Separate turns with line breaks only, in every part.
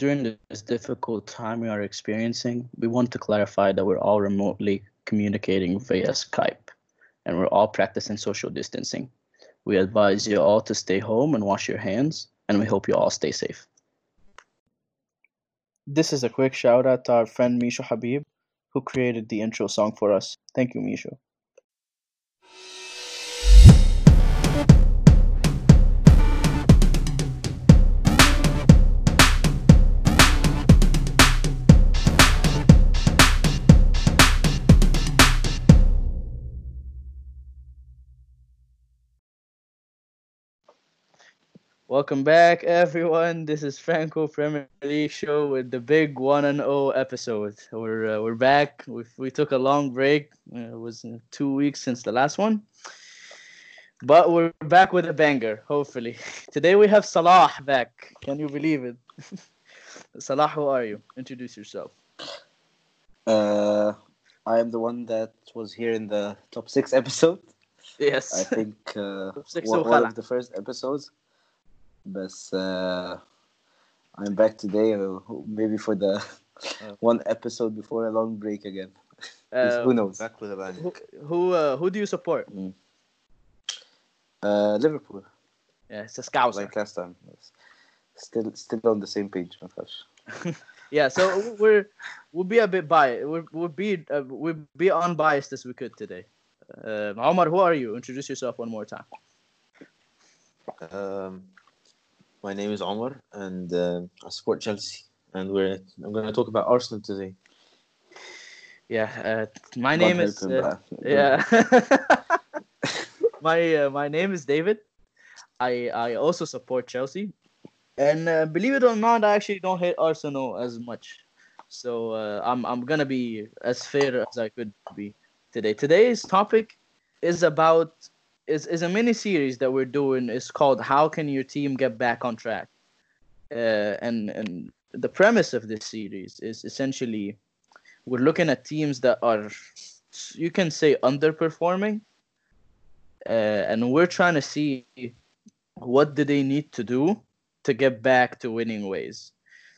During this difficult time we are experiencing, we want to clarify that we're all remotely communicating via Skype and we're all practicing social distancing. We advise you all to stay home and wash your hands, and we hope you all stay safe. This is a quick shout out to our friend Misho Habib, who created the intro song for us. Thank you, Misho. Welcome back, everyone. This is Franco Premier League Show with the big one and zero episode. We're uh, we're back. We we took a long break. Uh, it was uh, two weeks since the last one, but we're back with a banger. Hopefully, today we have Salah back. Can you believe it? Salah, who are you? Introduce yourself.
Uh, I am the one that was here in the top six episode.
Yes.
I think uh,
Top six
one, one of the first episodes. بس uh, I'm back today uh, maybe for the
oh.
one episode before a long break again.
Uh,
who knows?
Back with a bang.
who who, uh, who do you support? Mm.
uh, Liverpool.
Yeah it's a scouser.
like last time still still on the same page Nakash.
yeah so we're we'll be a bit biased we'll, we'll be uh, we'll be unbiased as we could today. Um, Omar who are you? Introduce yourself one more time.
Um, my name is Omar, and uh, I support Chelsea. And we're I'm going to talk about Arsenal today.
Yeah, uh, my
God
name is
him,
uh, yeah. my uh, my name is David. I I also support Chelsea, and uh, believe it or not, I actually don't hate Arsenal as much. So uh, I'm I'm gonna be as fair as I could be today. Today's topic is about is is a mini series that we're doing. It's called "How Can Your Team Get Back on Track," uh, and and the premise of this series is essentially we're looking at teams that are you can say underperforming. Uh, and we're trying to see what do they need to do to get back to winning ways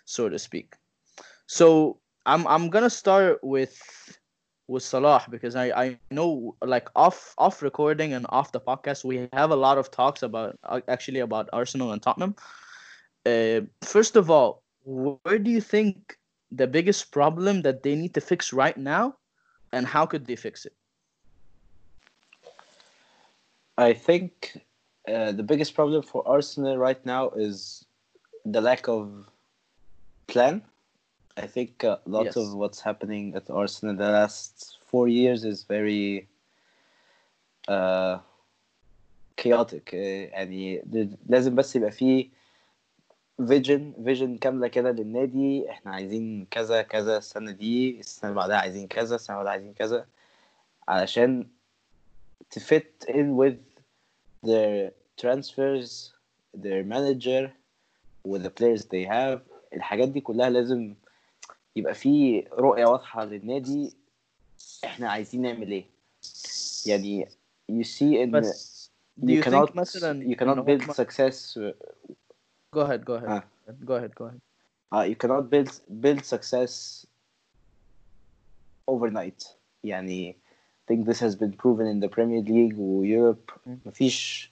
so to speak. So i'm i'm to start with with Salah because I I know like off off recording and off the podcast we have a lot of talks about uh, actually about Arsenal and Tottenham. Uh, first of all, where do you think the biggest problem that they need to fix right now, and how could they fix it?
I think uh, the biggest problem for Arsenal right now is the lack of plan. I think a lot
Yes.
of what's happening at Arsenal the last four years is very uh, chaotic. آه، يعني د- لازم بس يبقى فيه فيجن فيجن كاملة كده للنادي احنا عايزين كذا كذا السنة دي السنة اللي بعدها عايزين كذا السنة اللي بعدها عايزين كذا علشان to fit in with their transfers their manager with the players they have الحاجات دي كلها لازم يبقى في رؤية واضحة للنادي إحنا عايزين نعمل إيه يعني you see
بس do
you
you
cannot
think مثلا
you cannot build success uh,
go ahead go ahead
Ah.
go ahead go ahead
uh, you cannot build build success overnight يعني I think this has been proven in the Premier League و Europe
Mm.
مفيش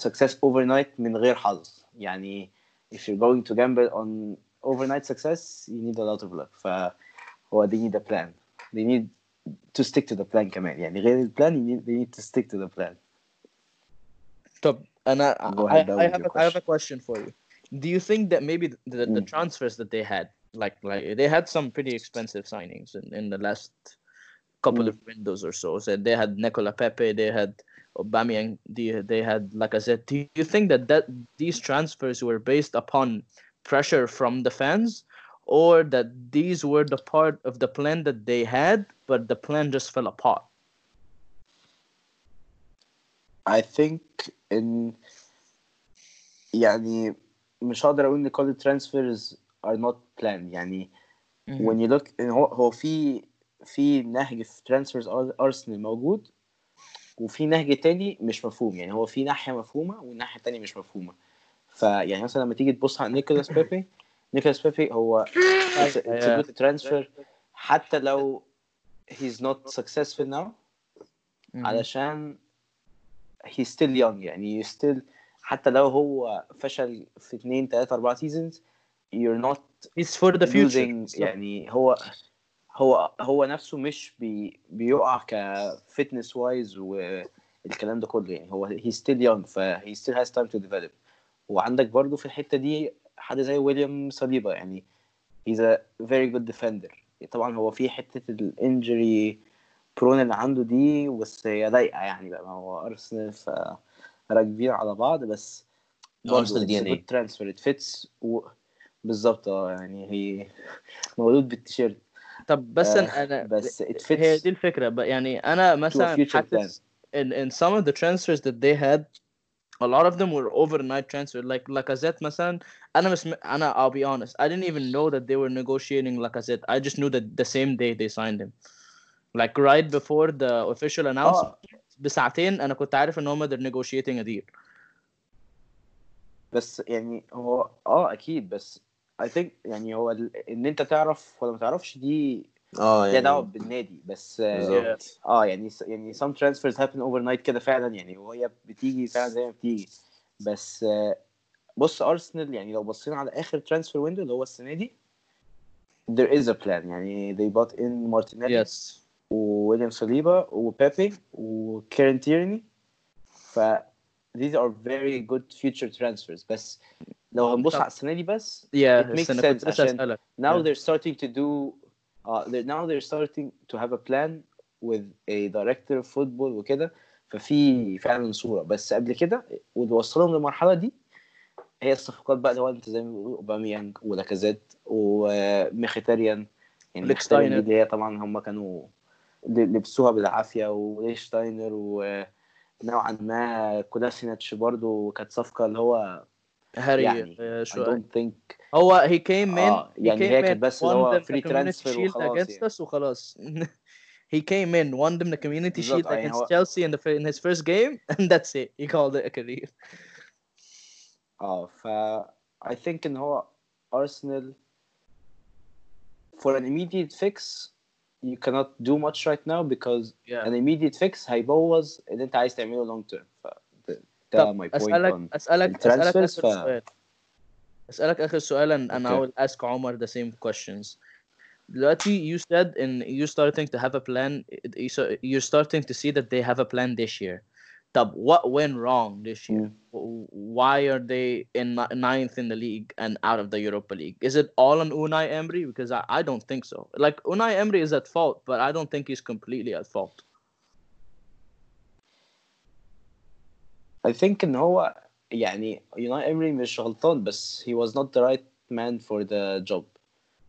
success overnight من غير حظ يعني if you're going to gamble on overnight success you need a lot of luck فهو they need a plan they need to stick to the plan كمان يعني غير البلان you need, they need to stick to the plan
طب أنا
Go
I,
ahead, that
I
was
have
your
a, I have a question for you do you think that maybe the, the, the
Mm.
transfers that they had like like they had some pretty expensive signings in, in the last couple
Mm.
of windows or so so they had Nicola Pepe they had Aubameyang they, they had like I said do you think that that these transfers were based upon pressure from the fans or that these were the part of the plan that they had but the plan just fell apart
I think in يعني مش هقدر اقول ان كل transfers are not planned يعني when you look إن هو هو في في نهج في transfers ارسنال موجود وفي نهج تاني مش مفهوم يعني هو في ناحيه مفهومه والناحيه التانيه مش مفهومه فيعني مثلا لما تيجي تبص على نيكولاس بيبي نيكولاس بيبي هو أيوة. ترانسفير حتى لو هيز نوت successful
ناو
علشان هي ستيل يونج يعني ستيل حتى لو هو فشل في 2 3 4 سيزونز you're not
it's for the future.
يعني هو هو هو نفسه مش بي بيقع كفتنس وايز والكلام ده كله يعني هو هي ستيل يونج فهي ستيل هاز تايم تو ديفلوب وعندك برضو في الحتة دي حد زي ويليام صليبا يعني he's a very good defender. طبعا هو في حتة الإنجري برون اللي عنده دي بس هي ضايقة يعني بقى. ما هو أرسنال ف راكبين على بعض بس good transfer. It fits و... بالظبط آه يعني هي مولود بالتيشيرت.
طب بس
آه،
أنا
بس it
هي
fits
دي الفكرة. بقى يعني
أنا
مثلا حاسس in in some of the transfers that they had a lot of them were overnight transfer like Lacazette مثلا انا مش م- انا I'll be honest I didn't even know that they were negotiating Lacazette I just knew that the same day they signed him like right before the official announcement
اه
بساعتين انا كنت عارف ان هم they're negotiating a deal
بس يعني هو اه اكيد بس I think يعني هو ال... ان انت تعرف ولا ما تعرفش دي
آه
ليها دعوة
يعني
بالنادي بس
بالظبط.
آه يعني يعني some transfers happen overnight كده فعلا يعني وهي بتيجي فعلا زي ما بتيجي. بس آه، بص ارسنال يعني لو بصينا على آخر ترانسفير ويندو اللي هو السنة دي there is a plan يعني they bought in مارتينيلي
yes.
وويليام صليبا وبيبي وكيرن تيرني ف these are very good future transfers. بس لو هنبص على السنة دي بس
yeah
it makes sense عشان now
Yeah.
they're starting to do uh, they're now they're starting to have a plan with a director of football وكده. ففي فعلا صورة. بس قبل كده واللي وصلهم للمرحله دي هي الصفقات بقى اللي هو انت زي ما بيقولوا أوباميانج ولاكازيت وميخيتاريان يعني ميخيتاريان. اللي هي طبعا هم كانوا لبسوها بالعافية. وليشتاينر ونوعا ما كولاسيناتش برضو كانت صفقة اللي هو
هاري
يعني
آه،
I
شو
don't think
هو he came in
اه
he
يعني
came
هي
in
كانت بس اللي
won
هو
them the
free
community
transfer
shield
وخلاص
against
يعني
us وخلاص he came in won them the community
بالظبط،
shield
يعني
against
هو-
Chelsea in the fir- in his first game and that's it he called it a career
اه ف I think ان هو Arsenal for an immediate fix you cannot do much right now because
yeah
an immediate fix هيبوظ اللي انت عايز تعمله long term ف ده- ده
طب
my point
اسالك
on
اسالك اسالك
الترانسفيرز
اخر
ف
سؤال اسالك اخر سؤال and, and I
Okay.
will ask Omar the same questions دلوقتي you said in you starting to have a plan you saw- you're starting to see that they have a plan this year طب what went wrong this year
Mm.
W- why are they in ni- ninth in the league and out of the Europa League? Is it all on Unai Emery? Because I, I don't think so. Like Unai Emery is at fault, but I don't think he's completely at fault.
I think ان هو يعني Unai Emery مش غلطان بس he was not the right man for the job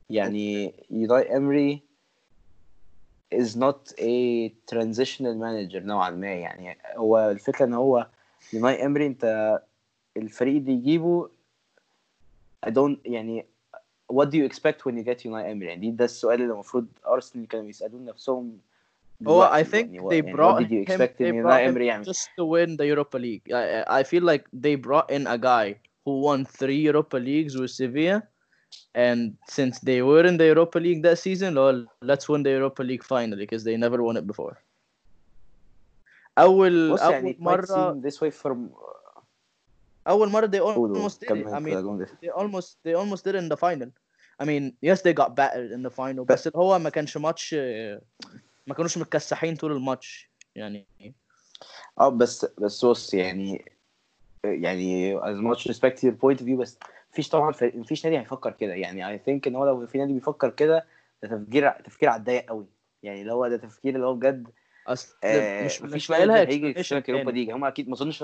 يعني Unai Emery is not a transitional manager نوعا ما يعني هو الفكرة ان هو Unai Emery انت الفريق اللي يجيبه I don't يعني what do you expect when you get Unai Emery يعني ده السؤال اللي المفروض أرسنال كانوا يسألوه نفسهم
Oh,
دلوقتي
I think
يعني,
they
يعني
brought
what did you
him.
expect
They
in
brought
Unai
him
Emery يعمل
just to win the Europa League. I, I I feel like they brought in a guy who won three Europa Leagues with Sevilla, and since they were in the Europa League that season, well, let's win the Europa League finally because they never won it before. أول
بص يعني
أول
it might
مرة
seem this way from
أول مرة they
قولوا
almost did it.
كمل
I mean,
كده
they almost they almost did it in the final. I mean, yes, they got battered in the final,
But-
بس اللي هو ما كانش ماتش ما كانوش متكسحين طول الماتش يعني.
آه بس بس بص يعني يعني respect to your point of view بس مفيش طبعا مفيش نادي هيفكر كده يعني I think إن هو لو في نادي بيفكر كده ده تفكير تفكير على الضيق قوي يعني اللي هو ده تفكير اللي هو بجد
أصل
آه
مش
مفيش مانجر هيجي يكسبك اوروبا. ليج هم أكيد ما
أظنش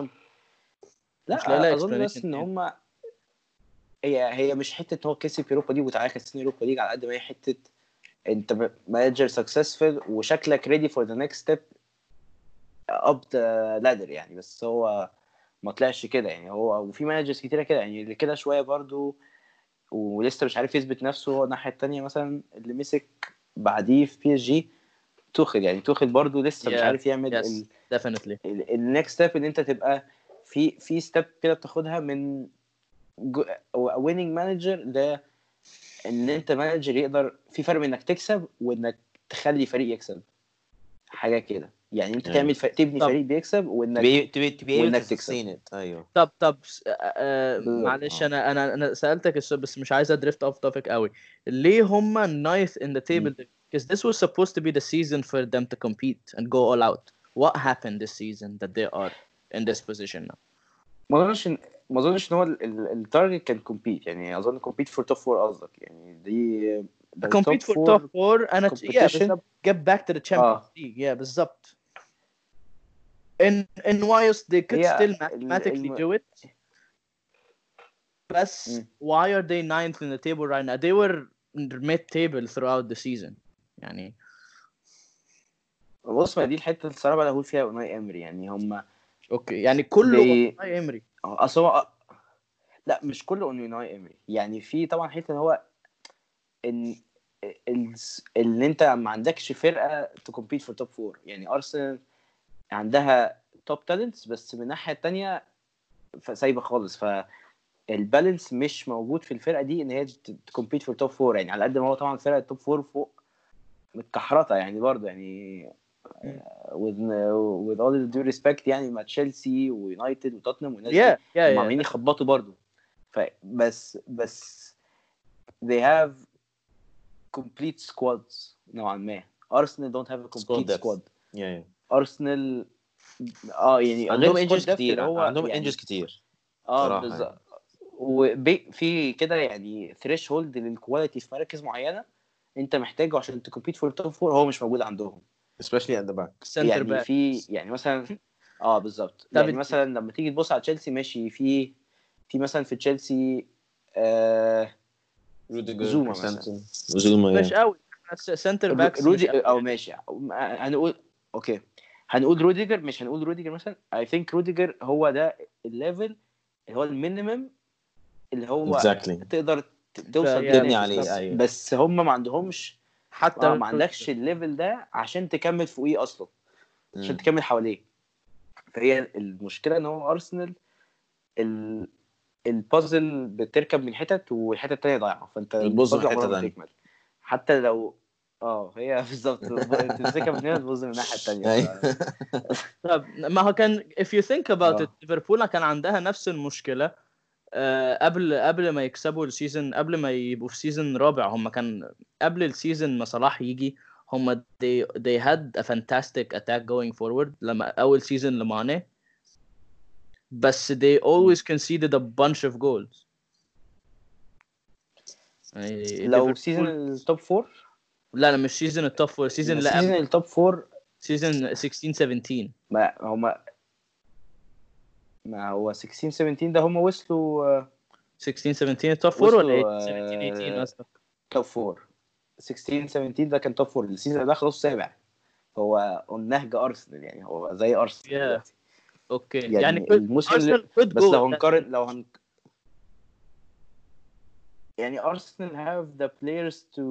لا أظن بس
إن.
هم هي هي مش حتة إن هو كسب أوروبا ليج وتعالى كسبني أوروبا ليج على قد ما هي حتة انت مانجر سكسسفل وشكلك ريدي فور ذا نيكست ستيب اب ذا لادر يعني. بس هو ما طلعش كده يعني. هو وفي مانجرز كتيرة كده يعني اللي كده شوية برضو ولسه مش عارف يثبت نفسه هو الناحية التانية مثلا اللي مسك بعديه في بي اس جي توخل يعني. توخل برضو لسه مش
Yeah,
عارف يعمل
yes.
ال-
definitely.
النكست ستيب إن أنت تبقى في في ستيب كده بتاخدها من ويننج مانجر ل إن أنت مانجر يقدر في فرق بين إنك تكسب وإنك تخلي فريق يكسب حاجة كده يعني
أنت.
تعمل ف... تبني
طب.
فريق بيكسب وإنك
تبي تبي تبي able to
تكسب.
أيوه
طب طب آه،. معلش. أنا أنا أنا سألتك السؤال بس مش عايز أدريفت اوف توبيك قوي ليه هم ninth in the table because this was supposed to be the season for them to compete and go all out what happened this season that they are in this position now
ما أظنش إن- ما اظنش إن هو التارجت كان كومبيت يعني اظن كومبيت فور توب فور قصدك. يعني دي
كومبيت فور
توب
فور أنا جيت باك تو ذا
تشامبيونز
ليج يا بالظبط. ان ان
وايوس
ذي
كود
ستيل
ماتيكلي
دو ات بس واي ار ذي ناينث ان ذا تيبل راين ذي وير ميد تيبل ثرو اوت ذا سيزون يعني
بص ما دي الحتة اللي الصراحة بقى أقول فيها اوناي أمري. يعني هم
أوكي يعني كله اوناي امري
أصل هو لا مش كله اوناي امري يعني في طبعا حتة إن هو إن إن أنت ما عندكش فرقة تكمبيت في توب فور يعني ارسنال عندها توب تالنتس بس من الناحيه التانيه ف- سايبه خالص فالبالانس مش موجود في الفرقة دي إن هي تكمبيت في التوب فور يعني على قد ما هو طبعا فرقة التوب فور فوق متكحرطة يعني برضه. يعني with with all due respect يعني مع تشيلسي ويونايتد وتوتنهام والناس دي
yeah yeah
هم
yeah.
عمالين يخبطوا برضه. فبس بس they have complete squads نوعا ما. ارسنال don't have a complete squad.
Yeah, yeah.
ارسنال آه يعني
عندهم انجز كتير
هو
عندهم
يعني
انجز كتير. آه
بالظبط وفي كده يعني ثريش هولد للكواليتي في مراكز معينة انت محتاجه عشان تكمبيت في التوب فور هو مش موجود عندهم.
Especially at the back.
Center
يعني
back.
في يعني مثلا آه بالظبط. يعني مثلا لما تيجي تبص على تشيلسي ماشي في في مثلا في تشيلسي آه
روديجر
زوما
زوما
مش
yeah.
قوي سنتر باك
رودي أو ماشي. هنقول أوكي. هنقول روديجر مش هنقول روديجر مثلا. اي ثينك روديجر هو ده الليفل اللي هو المينيمم اللي هو
exactly.
تقدر توصل
تبني عليه، أيوة.
بس هم ما عندهمش
حتى
آه ما عندكش الليفل ده عشان تكمل فوقيه أصلا عشان
مم.
تكمل حواليه فهي المشكلة إن هو أرسنال ال البازل بتركب من حتت والحتة التانية ضايعة فأنت
بتبوظ تانية.
تكمل حتى لو آه هي بالظبط تمسكها من هنا تبوظ من الناحية التانية
أيوة.
ف...
طب ما هو كان if you think about it ليفربول كان عندها نفس المشكلة قبل قبل ما يكسبوا السيزون قبل ما يبقوا في سيزون رابع هم كان قبل السيزون ما صلاح يجي هم they, they had a fantastic attack going forward لما أول سيزون لماني. بس they always conceded a bunch of goals. يعني
لو سيزون التوب فور
لا لا مش سيزون التوب فور سيزون اللي
سيزون التوب فور
سيزون 16 17
ما هما ما هو 16 17 ده هم وصلوا آه،
16 17 التوب فور ولا
وصلوا،
8 17 18
آه،
قصدك؟
توب فور 16 17 ده كان توب فور السيزون ده خلاص سابع. هو نهج ارسنال يعني هو زي ارسنال
Yeah. أوكي
يعني,
يعني
الموسم بس لو
that-
هنقارن لو هن يعني ارسنال have the players to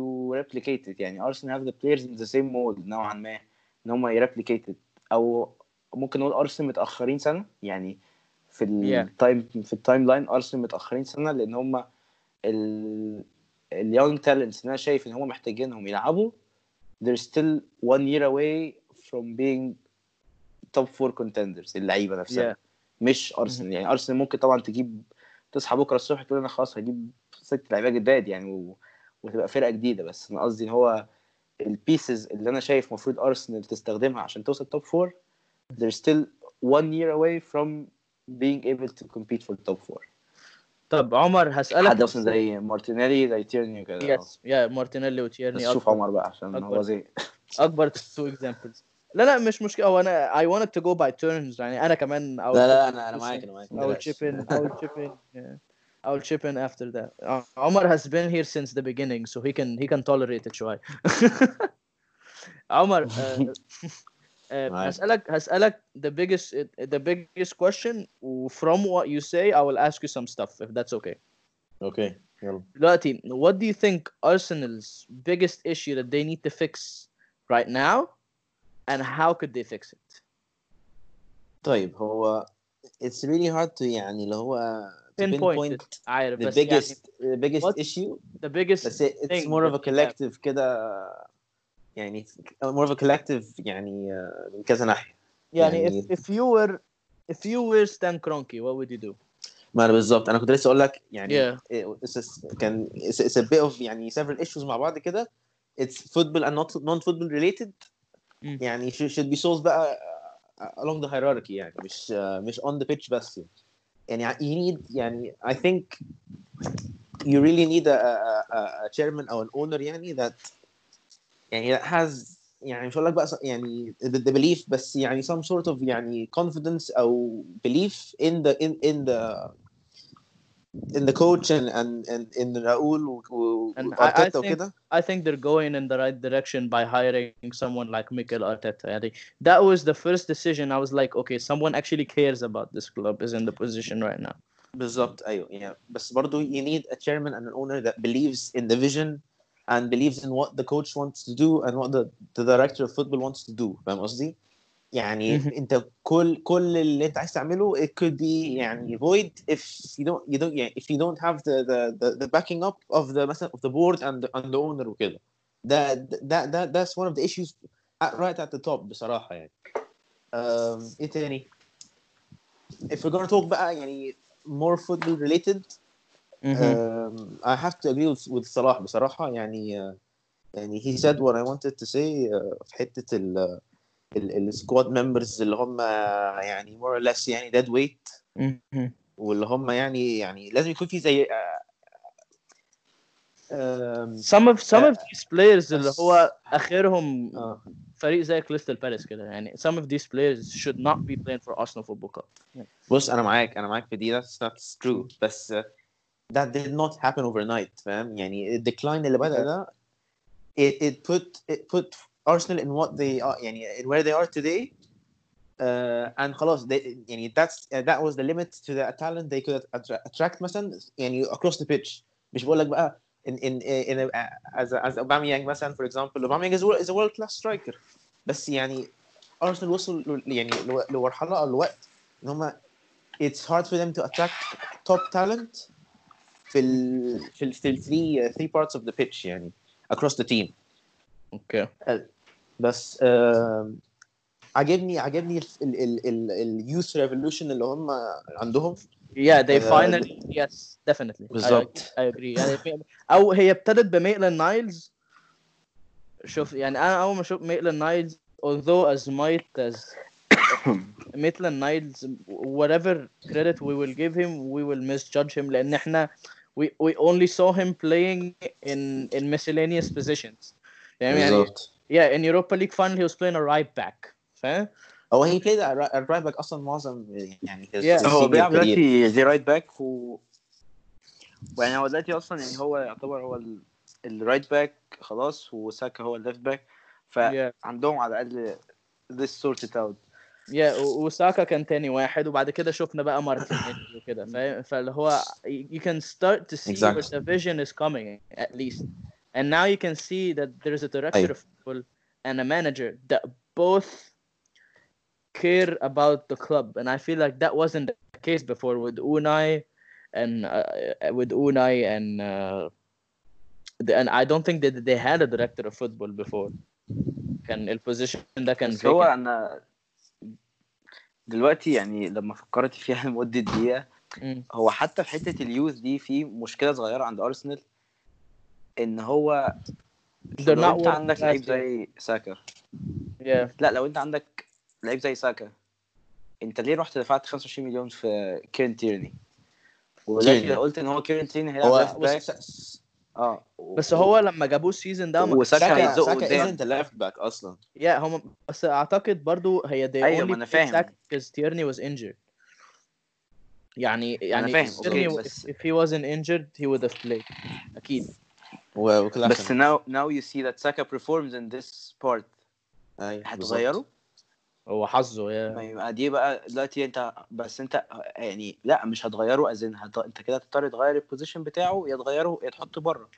replicate it. يعني ارسنال have the players in the same mold نوعا ما إن هم يريبليكيت أو ممكن نقول ارسنال متأخرين سنة. يعني في
Yeah.
التايم في التايم لاين أرسنال متأخرين سنة لأن هم ال اليونج تالنتس اللي أنا شايف إن هم محتاجينهم يلعبوا they're still one year away from being top four contenders اللعيبة نفسها
Yeah.
مش أرسنال يعني أرسنال ممكن طبعا تجيب تصحى بكرة الصبح تقول أنا خلاص هجيب ست لعيبة جداد يعني و... وتبقى فرقة جديدة بس أنا قصدي إن هو البيسز اللي أنا شايف المفروض أرسنال تستخدمها عشان توصل توب فور they're still one year away from being able to compete for top four
طب عمر هسألك
حد مثلا زي مارتينيلي زي تيرني وكده
يس يا مارتينيلي
بس
وتيرني
شوف
اكبر
عمر بقى عشان
أكبر.
هو زي
اكبر تو اكزامبلز لا لا مش مشكله هو انا I wanted to go by turns يعني انا كمان I will
لا لا
chip
انا انا
in-
معاك انا معاك
I will chip in I will chip in yeah. I will chip in after that uh, Omar has been here since the beginning so he can he can tolerate it شوية عمر uh, uh,
معاك.
هسألك هسألك the biggest the biggest question from what you say I will ask you some stuff if that's okay
اوكي يلا
دلوقتي what do you think Arsenal's biggest issue that they need to fix right now and how could they fix it
طيب هو it's really hard to يعني اللي هو
pinpoint it. عارف
the
بس
biggest the biggest
what-
issue
يعني the biggest
بس it's
thing
more of a
that we have.
collective كده يعني more of a collective يعني آه، من كذا ناحية
يعني
يعني-
if, if you were if you were Stan Kroenke what would you do
ما انا بالظبط انا كنت لسه اقول لك يعني
Yeah.
it's just- كان it's, it's a bit of يعني several issues مع بعض كده it's football and not non football related
مم.
يعني should, should be solved بقى along the hierarchy يعني مش uh, مش on the pitch بس يعني يعني you need يعني I think you really need a, a, a, a chairman او an owner يعني that يعني that has يعني مش هقول لك بقى ص- يعني the, the belief بس يعني some sort of يعني confidence او belief in the in in the in the coach and and and in راؤول و- و-
And I- I
وارتيتا
think-
وكده
I think they're going in the right direction by hiring someone like Mikel Arteta. يعني that was the first decision. I was like, okay, someone actually cares about this club is in the position right now.
بالظبط ايوه يعني بس برضو you need a chairman and an owner that believes in the vision and believes in what the coach wants to do and what the, the director of football wants to do فاهم قصدي؟ يعني
مهم.
انت كل كل اللي انت عايز تعمله it could be يعني void if you don't you don't يعني if you don't have the the the, the backing up of the مثلا of the board and the, and the owner وكده ده ده ده that's one of the issues at, right at the top بصراحة يعني um, ايه تاني؟ if we're gonna talk بقى يعني more football related um, I have to agree with, with صلاح بصراحة يعني uh, يعني he said what I wanted to say uh, في حتة ال ال السكواد members اللي هم يعني more or less يعني dead weight
Mhm.
واللي هم يعني يعني لازم يكون في زي uh, um,
Some of some of
Uh,
these players اللي هو اخرهم
uh,
فريق زي كريستال بالاس كده يعني some of these players should not be playing for Arsenal Football Club.
بص أنا معاك أنا معاك في دي that's that's true بس uh, that did not happen overnight فاهم يعني الديكلاين اللي بدأ ده it, it put it put Arsenal in what they are يعني in where they are today uh, and خلاص they, يعني that's uh, that was the limit to the talent they could attra- attract مثلا يعني across the pitch مش بقول لك بقى in in in a, as a, as Aubameyang مثلا for example Aubameyang is, a- is a world class striker بس يعني Arsenal وصل ل- يعني لو- لمرحلة او لوقت ان هم it's hard for them to attract top talent في ال في ال في ال three three parts of the pitch يعني across the team
Okay.
بس آم، عجبني عجبني ال ال ال اليوث ريفولوشن اللي هم عندهم
Yeah, they
Uh,
finally yes, definitely. I,
بالظبط.
I agree. يعني في- أو هي ابتدت بميتلاند نايلز شوف يعني أنا أول ما شفت ميتلاند نايلز although as might as ميتلاند نايلز whatever credit we will give him we will misjudge him لأن إحنا we, we only saw him playing in in miscellaneous positions. يعني يعني
بالظبط
yeah in Europa League final he was playing a right back. فاهم
هو هي بلايد الرايت باك أصلا معظم يعني
Yeah.
هو بيلعب. دلوقتي زي رايت باك و يعني هو دلوقتي أصلا يعني هو يعتبر هو ال- الرايت باك خلاص وساكا هو الليفت باك
yeah.
فعندهم على الأقل this sorted out.
yeah و- وساكا كان تاني واحد وبعد كده شفنا بقى مارتينيز وكده فاهم فاللي هو you can start to see where
Exactly.
the vision is coming at least and now you can see that there's a director
أيوة.
of football and a manager that both care about the club and I feel like that wasn't the case before with Unai and uh, with Unai and uh, the, and I don't think that they had a director of football before كان البوزيشن ده كان
بس هو
vacant.
انا دلوقتي يعني لما فكرت فيها لمدة
دقيقة.
هو حتى في حتة اليوث دي في مشكلة صغيرة عند ارسنال إن هو لو
أنت
عندك لعيب. زي ساكا
yeah
لا لو أنت عندك لعيب زي ساكا أنت ليه رحت دفعت 25 مليون في كيرن تيرني. لو قلت إن هو كيرن تيرني هيلعب
هو
آه.
بس هو لما جابوه السيزون ده
وساكا
يزقه
قدام.
ساكا ليفت باك أصلا.
يا yeah, هم بس أعتقد برضو هي دي
أيوه أنا فاهم.
because تيرني was injured. يعني يعني
تيرني
if he wasn't injured he would have played.
أكيد.
بس now now you see that ساكا performs in this part. هتغيره؟
هو حظه يا
ما يبقى دي بقى دلوقتي أنت بس أنت يعني لأ مش هتغيره ازين هت... أنت كده هتضطر تغير البوزيشن بتاعه يا تغيره يا تحطه بره.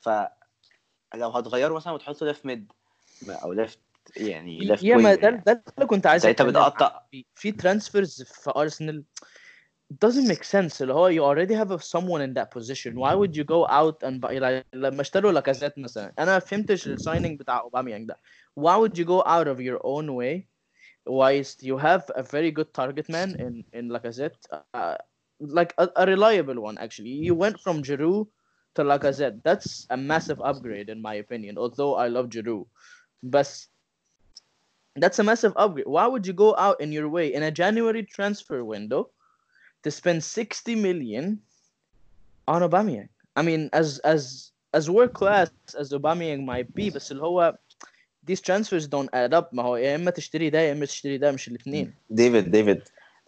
فلو هتغيره مثلا وتحطه ليفت ميد أو ليفت يعني ليفت
يا ما ده ده اللي كنت عايز أنت
بتقطع.
في- في ترانسفيرز في ارسنال doesn't make sense اللي هو you already have someone in that position. Why would you go out and buy like لما اشتروا لاكازيت مثلا أنا ما فهمتش السايننج بتاع أوباميانج ده. Why would you go out of your own way whilst you have a very good target man in in Lacazette, uh, like a, a, reliable one actually. You hmm. went from Giroud to Lacazette. That's a massive upgrade in my opinion. Although I love Giroud, but that's a massive upgrade. Why would you go out in your way in a January transfer window to spend sixty million on Aubameyang? I mean, as as as world class as Aubameyang might be, but still, these transfers don't add up. ما هو يا إما تشتري ده يا إما تشتري ده مش الاثنين.
ديفيد ديفيد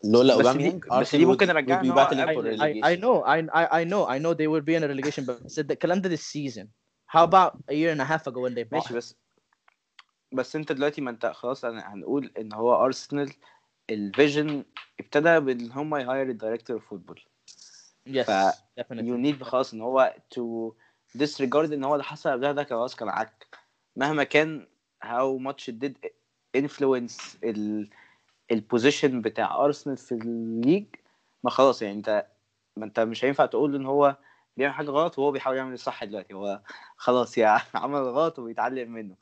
لولا اوباميانج
بس دي ممكن
battling
I, know I, I I know I know they will be in a relegation but said الكلام ده this season. How about a year and a half ago when they bought
ماشي? بس بس أنت دلوقتي ما انت خلاص أنا هنقول إن هو ارسنال الفيجن ابتدى بإن هم يهاير الدايركتور اوف فوتبول
definitely.
يو نيد خلاص إن هو تو disregard إن هو اللي حصل قبلها ده خلاص كان عك مهما كان how much it did influence ال البوزيشن بتاع ارسنال في الليج ما خلاص يعني انت ما انت مش هينفع تقول ان هو بيعمل حاجة غلط وهو بيحاول يعمل الصح دلوقتي. هو خلاص يا عمل غلط وبيتعلم منه.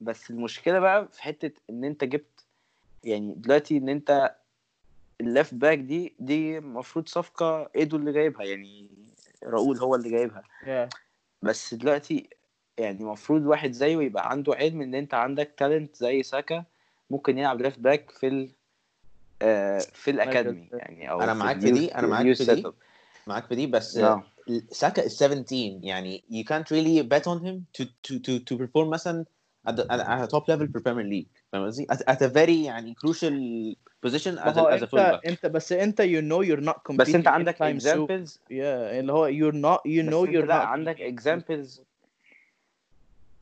بس المشكلة بقى في حتة إن أنت جبت يعني دلوقتي إن أنت الليفت باك دي دي المفروض صفقة إيدو اللي جايبها يعني راؤول هو اللي جايبها.
Yeah.
بس دلوقتي يعني المفروض واحد زيه يبقى عنده علم إن أنت عندك تالنت زي ساكا ممكن يلعب ليفت باك في ال آه، في الأكاديمي يعني أو
أنا
في
معاك في دي، أنا معاك في دي. معاك في دي بس
آه.
ساكا is 17 يعني you can't really bet on him to to to to perform مثلا at, the, at, at a top level في Premier League فاهم قصدي؟ At, at a very يعني crucial position as a, as a
انت
fullback
انت بس أنت you know you're not competing
بس أنت عندك. اكزامبلز
Yeah, اللي هو you're not you know you're
لا
not
عندك اكزامبلز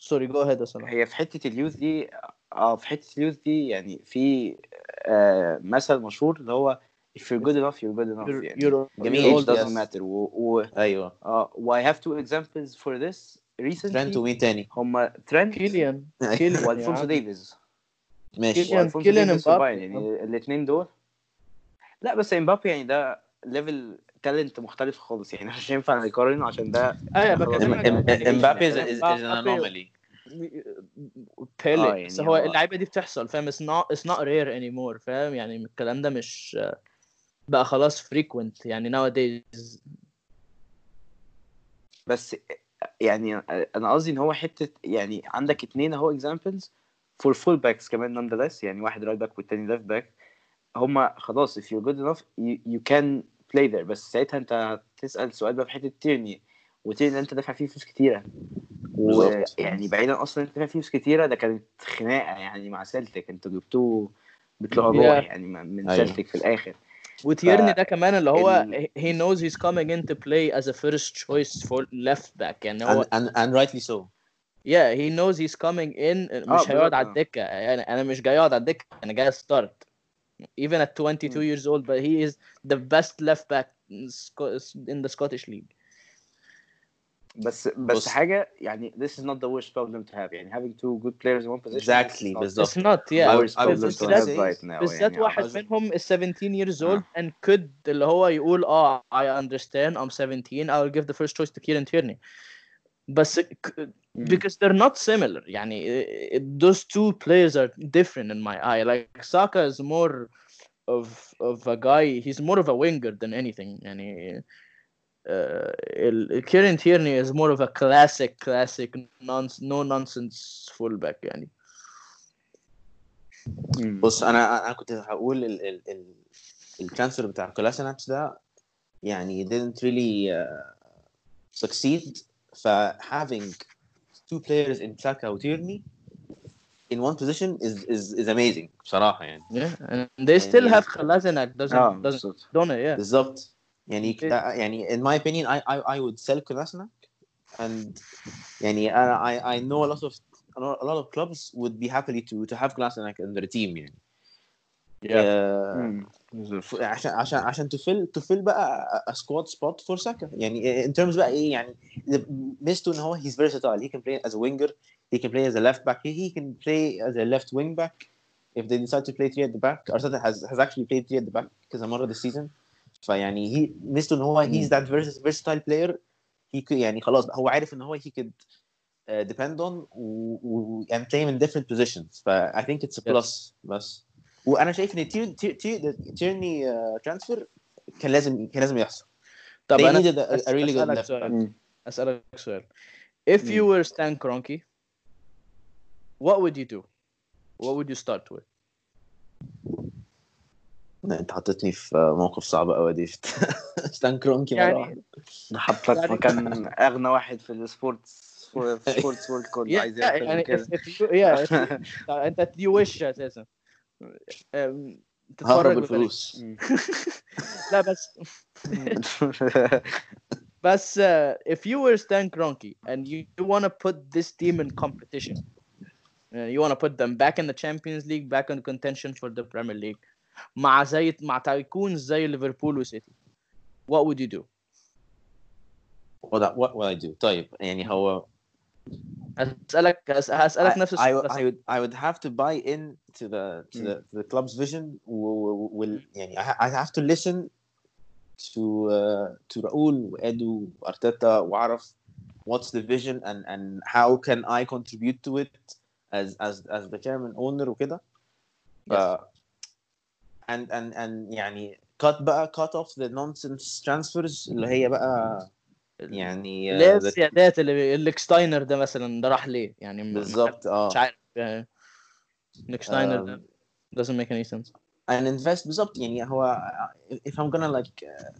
sorry go ahead يا صلاح.
هي في حتة اليوث دي آه في حتة اليوث دي يعني في آه مثل مشهور اللي هو if you're good enough you're good enough
you're
يعني.
you're
جميل،
you're
age
old
yes.
doesn't matter. و, و
أيوه.
آه و I have two examples for this. Recently
ترنت ومين تاني؟
هما ترنت
كيليان كيليان وألفونسو.
ديفيز.
ماشي.
كيليان- كيليان
يعني الاثنين دول. لا بس امبابي يعني ده ليفل تالنت مختلف خالص يعني مش ينفع نقارنه عشان ده أيوه.
بكلمك
إمبابي
يعني
امبابي-
anomaly.
بيلي
آه، يعني
بس هو اللعيبة دي بتحصل فاهم؟ It's not it's not rare anymore فاهم؟ يعني الكلام ده مش بقى خلاص frequent يعني nowadays.
بس يعني أنا قصدي إن هو حتة يعني عندك اتنين أهو اكزامبلز فور فول باكس كمان نون يعني واحد رايت باك والتاني ليفت باك هما خلاص if you're good enough you, you can بلاي ذير بس ساعتها أنت تسأل سؤال بقى في حتة تيرني وتيرني أنت دافع فيه فلوس
كتيرة.
ويعني بعيدا أصلا أنت دافع فيه فلوس كتيرة ده كانت خناقة يعني مع سلتك أنتوا جبتوه بتلعبوه يعني من
أيوه.
سلتك في الآخر.
وتيرني
ف...
ده كمان اللي هو هي نوز هيز كامينج ان تو بلاي از ا فيرست تشويس فور ليفت باك يعني هو
اند رايتلي سو
يا هي نوز هيز كامينج ان مش
آه،
هيقعد على الدكة. يعني أنا مش جاي أقعد على الدكة أنا جاي ستارت even at 22 years old but he is the best left back in Sco- in the Scottish league
بس بس
بص.
حاجه يعني this is not the worst problem to have يعني having two good players in one position
exactly
is not
بالظبط
it's not
the
yeah
worst
I was
problem
just
to
gonna
have
say
right now
بالذات
يعني
واحد
عاوز-
منهم is 17 years
آه.
old and could اللي هو يقول اه I understand I'm 17 I'll give the first choice to Kieran Tierney بس ك- because they're not similar يعني uh, those two players are different in my eye like Saka is more of of a guy he's more of a winger than anything يعني uh, ال- Kieran Tierney is more of a classic classic non no nonsense fullback يعني
مم.
بص انا انا كنت هقول ال ال ال الترانسفير بتاع كولاسيناتش ده يعني didn't really uh, succeed for having two players in Saka وتيرني in one position is is is amazing.
Yeah and they still
يعني...
have Kolasinac doesn't
آه,
doesn't don't it yeah.
بالظبط يعني
it...
يعني in my opinion I I I would sell Kolasinac and يعني I I know a lot of a lot of clubs would be happily to to have Kolasinac in their team يعني
yeah, yeah.
Mm. عشان عشان عشان تفل تفل بقى سكواد سبوت فور ساكا يعني ان ترمز بقى إيه يعني ميزته إن هو هيز فيرساتايل هي كان بلاي از وينجر هي كان بلاي از ليفت باك هي كان بلاي از ليفت وينج باك if they decide to play three at the back ارتيتا has has actually played three at the back كذا مره this season. فيعني هي ميزته إن هو هيز ذات فيرساتايل بلاير هي يعني خلاص هو عارف إن هو هي آه، كود depend on و, و, and play in different positions. ف I think بس. وأنا شايف إن تير تير تير تيرني ترانسفير كان لازم كان لازم يحصل.
طب
they أنا a, a really left
سؤال. أسألك سؤال. If you were Stan Kroenke what would you do? What would you start with?
أنت حطيتني في موقف صعب قوي دي ستان كرونكي
يعني-
واحدة.
حطك
يعني-
مكان أغنى واحد في السبورتس في السبورتس وورلد كله عايز
يعني انت دي وش
أساسا.
تتفرج
الفلوس
مم.
لا بس بس uh, if you were Stan Kroenke and you, you want to put this team in competition uh, you want to put them back in the Champions League back in contention for the Premier League مع زي مع تايكون زي ليفربول وسيتي what would you do
what I- what will I do طيب يعني هو
هسألك هس- هسألك نفس
I, I,
السؤال
I would I would have to buy in to the to the, to the club's vision و- will يعني I, ha- I have to listen to uh, to Raul وإدو وأرتيتا وأعرف what's the vision and and how can I contribute to it as as as the chairman owner وكده ف-
Yes.
and and and يعني cut بقى cut off the nonsense transfers اللي هي بقى يعني uh, the-
السيادات اللي اللي ستاينر ده مثلا ده راح ليه يعني
بالظبط آه
مش عارف يعني نيك ستاينر ده
Um,
doesn't make any sense
and invest بالظبط يعني هو if I'm gonna like uh,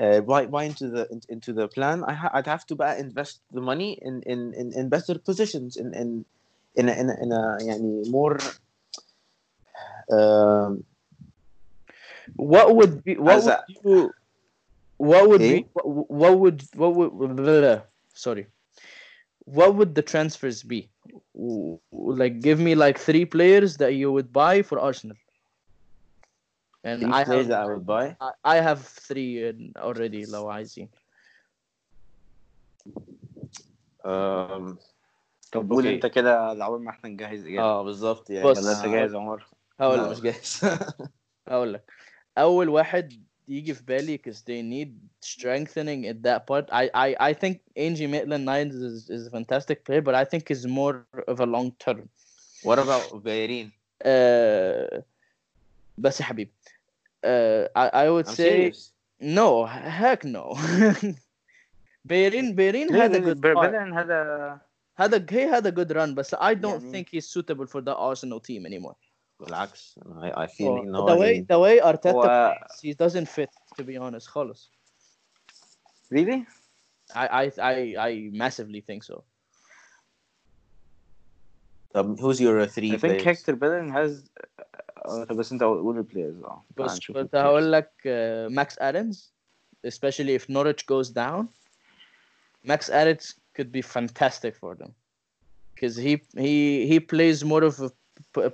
uh, buy buy into the in- into the plan I ha- I'd have to بقى invest the money in in in, in better positions in in in a, in a, in a يعني more um,
what would be what would you what would
Eh?
be what, what would what would blah, blah, sorry what would the transfers be W- w- like give me like three players that you would buy for Arsenal and
three
I
players
have
that I would buy
I, I have three uh, already لو عايزين
um,
طب قول
أوكي.
انت كده لعول ما احنا نجهز اجابه
اه بالظبط يعني
بص.
ولا انت
أنا-
جاهز يا عمر
هقول
لا
لك
مش جاهز
هقول لك اول واحد give Bailey because they need strengthening at that part. I, I, I think Ainsley Maitland Niles is, is a fantastic player, but I think is more of a long term.
What about Bellerin?
Uh, بس يا Uh, I, I would
I'm
say
serious.
no, heck no. Bellerin
Bellerin
had a good Bellerin
had a
had a he had a good run, but I don't
yeah,
think he's suitable for the Arsenal team anymore.
بالعكس I, feel
the way the way Arteta uh, he doesn't fit to be honest خالص
really?
I I I massively think so.
Um, who's your three
I think Hector Bellerin has طب بس انت قول البلايرز اه بس
كنت هقول لك Max Aarons, especially if Norwich goes down. Max Aarons could be fantastic for them. Because he he he plays more of a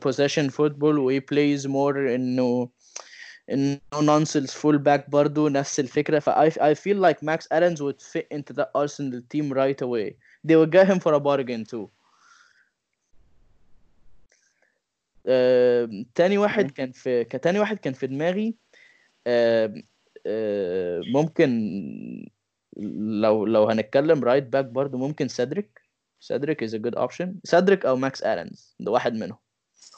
possession football وhe plays more انه انه nonsense full back برضه نفس الفكرة ف I, I feel like Max Adams would fit into the Arsenal team right away they would get him for a bargain too تاني واحد كان في كان تاني واحد كان في دماغي ممكن لو لو هنتكلم رايت باك برضو ممكن سيدريك سيدريك is a good option سيدريك أو ماكس ادمز ده واحد منهم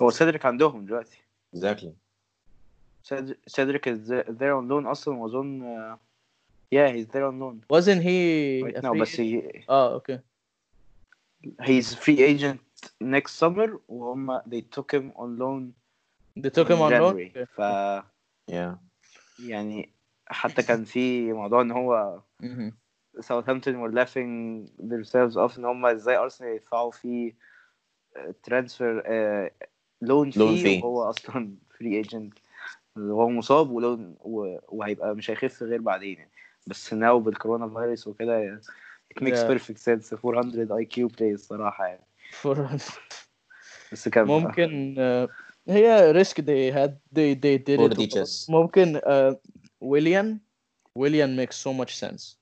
هو سيدريك عندهم دلوقتي
exactly
سيد- سيدريك is there on loan أصلا واظن آه، yeah he's there on loan
wasn't he
right now بس he,
آه أوكي
he's free agent next summer وهم they took him on loan
they took him on loan
January.
Okay.
ف
yeah
يعني حتى كان في موضوع ان هو
Mhm.
Southampton were laughing themselves off ان هم إزاي ارسنال يدفعوا فيه ترانسفير لون فيه
fee.
وهو أصلا فري ايجنت وهو مصاب ولون و- وهيبقى مش هيخف غير بعدين يعني. بس ناو بالكورونا فيروس وكده it makes
Yeah.
perfect sense 400 اي كيو بلاي الصراحة يعني.
For-
بس كان
ممكن آه، هي ريسك they had they they did it. ممكن ويليان ويليان makes so much sense.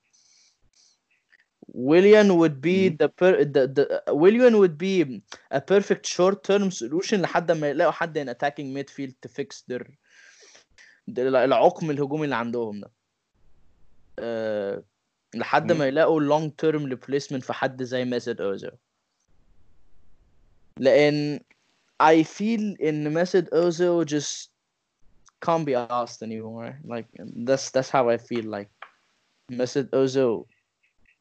Willian would be mm. the, per, the, the Willian would be a perfect short term solution لحد ما يلاقوا حد in attacking midfield to fix their, their العقم الهجومي اللي عندهم ده أه لحد ما mm. يلاقوا long term replacement في حد زي مسد أوزو. لان I feel in مسد أوزو just can't be asked anymore. Like that's that's how I feel. Like مسد أوزو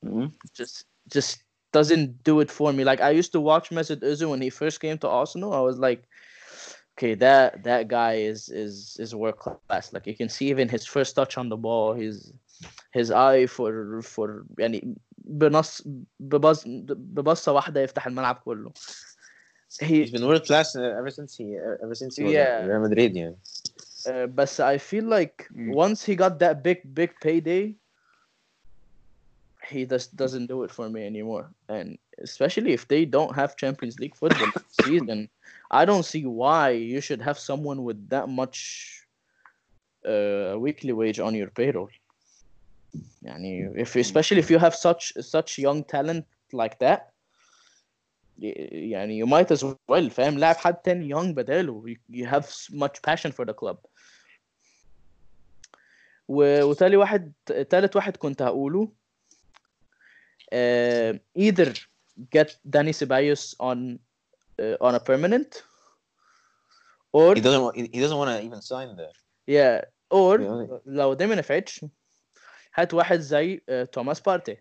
Mhm.
just just doesn't do it for me. Like I used to watch Mesut Ozil when he first came to Arsenal. I was like, okay, that that guy is is is world class. Like you can see even his first touch on the ball, his his eye for for يعني بنص ببص ببصة واحدة يفتح الملعب كله.
He's
He
been world class uh, ever since he ever since he was
Yeah.
at Real Madrid. Yeah.
uh, but I feel like
Mm.
once he got that big big payday, he just doesn't do it for me anymore. And especially if they don't have Champions League football this season, I don't see why you should have someone with that much uh, weekly wage on your payroll. Yani, if especially if you have such such young talent like that, y- يعني you might as well فاهم لاعب حد تاني young بداله you, you have s- much passion for the club و... وتالي واحد تالت واحد كنت هقوله uh, either get Dani Ceballos on uh, on a permanent, or
he doesn't want, he doesn't want to even sign there.
Yeah, or
really?
لو ده ما نفعتش هات واحد زي uh, توماس بارتي.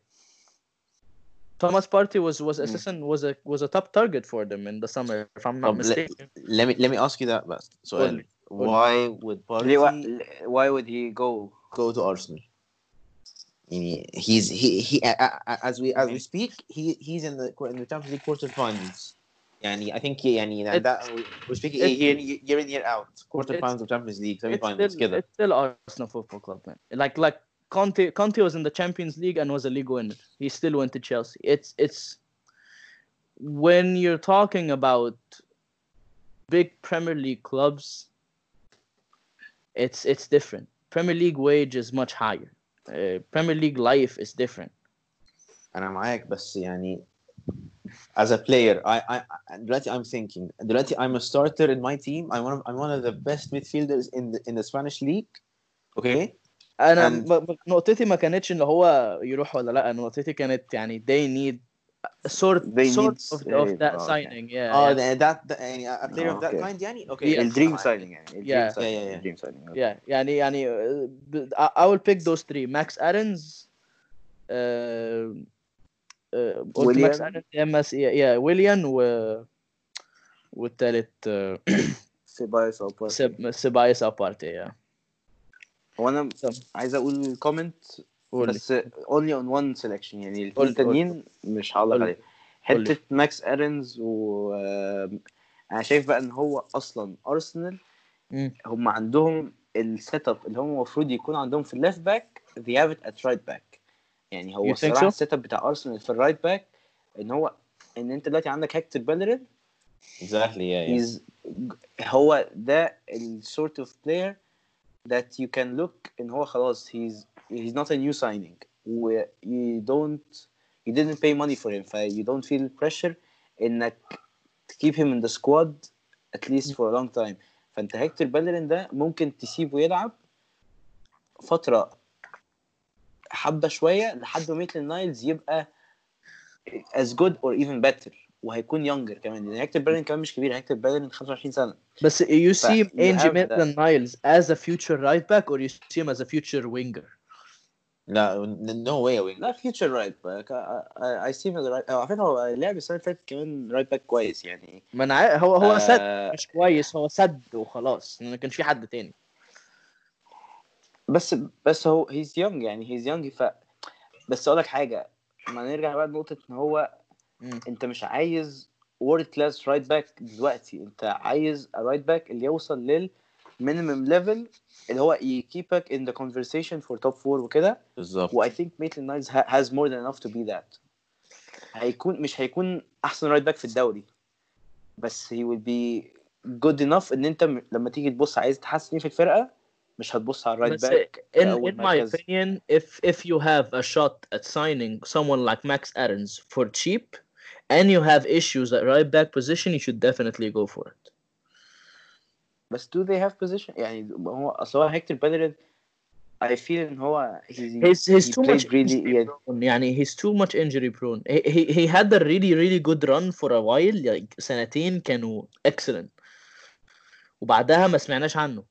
Thomas Partey was was hmm. assistant was a was a top target for them in the summer, if I'm not
oh,
mistaken.
Let, let, me let me ask you that,
so
why would Partey?
Why would he go
go to Arsenal? يعني he's he he a- a- a- as we as we speak he he's in the in the Champions League quarterfinals يعني I think يعني
It-
that we're speaking
it-
year year in year out
It's-
quarterfinals of Champions League
It's
semifinals
still,
كده
it's still Arsenal Football Club, man. Like like Conte Conte was in the Champions League and was a league winner. He still went to Chelsea. It's it's when you're talking about big Premier League clubs, it's it's different. Premier League wage is much higher. Uh, Premier League life is different.
انا معاك بس يعني as a player I I دلوقتي I'm thinking دلوقتي I'm a starter in my team I'm one of I'm one of the best midfielders in the in the Spanish league okay
انا
And-
م- م- نقطتي ما كانتش ان هو يروح ولا لا نقطتي كانت يعني they need a uh, sort
they
sort
need,
of, of, that
oh,
signing, okay. yeah.
Oh,
yeah.
that, that يعني, eh, a player oh, of that kind, يعني okay.
Yeah.
Dream
signing, يعني.
Yeah.
yeah, yeah, yeah,
dream signing. Okay.
Yeah, يعني يعني uh, I, I will pick those three: Max Aarons, uh, uh,
Willian.
Max Aaron, MS, yeah, yeah, Willian uh, و Yeah.
سيبايوس
أو سيبايوس أو بارتي yeah. وانا
عايز اقول كومنت بس only on one selection يعني الاثنين التانيين مش هعلق
قول.
عليه
قول لي.
حتة ماكس ارنز و آم، أنا شايف بقى إن هو أصلا ارسنال. هم عندهم السيت اب اللي هم المفروض يكون عندهم في الليفت باك they have it at right back يعني هو الصراحه
so?
السيت اب بتاع ارسنال في الرايت باك إن هو إن أنت دلوقتي عندك
exactly yeah, yeah.
he's هو ده ال sort of player that you can look إن هو خلاص he's he's not a new signing. You don't you didn't pay money for him you don't feel pressure and to keep him in the squad at least for a long time. فانت هيكتور بالرين ده ممكن تسيبه يلعب فتره حبه شويه لحد ما ميتل نايلز يبقى as good or even better وهيكون يونجر كمان. لان هيكتور بالرين كمان مش كبير هيكتور بالرين 25
بس you see
ف...
him
Ainsley
Maitland Niles as a future right back or you see him as a future winger
لا no way away
لا فيوتشر رايت باك اي سي على فكره هو لعب السنة اللي فاتت كمان رايت باك كويس يعني.
ما أنا هو هو سد
آه،
مش كويس هو سد وخلاص ما كانش في حد تاني.
بس بس هو هيز يونج يعني هيز يونج ف بس أقول لك حاجة ما نرجع بقى لنقطة إن هو
مم.
أنت مش عايز وورد كلاس رايت باك دلوقتي أنت عايز رايت باك اللي يوصل للمينيمم ليفل اللي هو يكيبك in the conversation for top four وكده
بالظبط
و I think Maitland Niles ha- has more than enough to be that هيكون مش هيكون احسن رايت باك في الدوري بس he will be good enough ان انت م- لما تيجي تبص عايز تحسن ايه في الفرقه مش هتبص على الرايت
بس
باك
in
كأول
in my
مركز.
opinion if if you have a shot at signing someone like Max Aarons for cheap and you have issues at right back position you should definitely go for it
بس do they have position يعني هو اصل هو هيكتور بيلرين I feel ان هو he,
he's he's
he
too much
played really
injury
yeah,
prone. يعني he's too much injury prone he, he he had a really really good run for a while like سنتين كانوا excellent وبعدها ما سمعناش عنه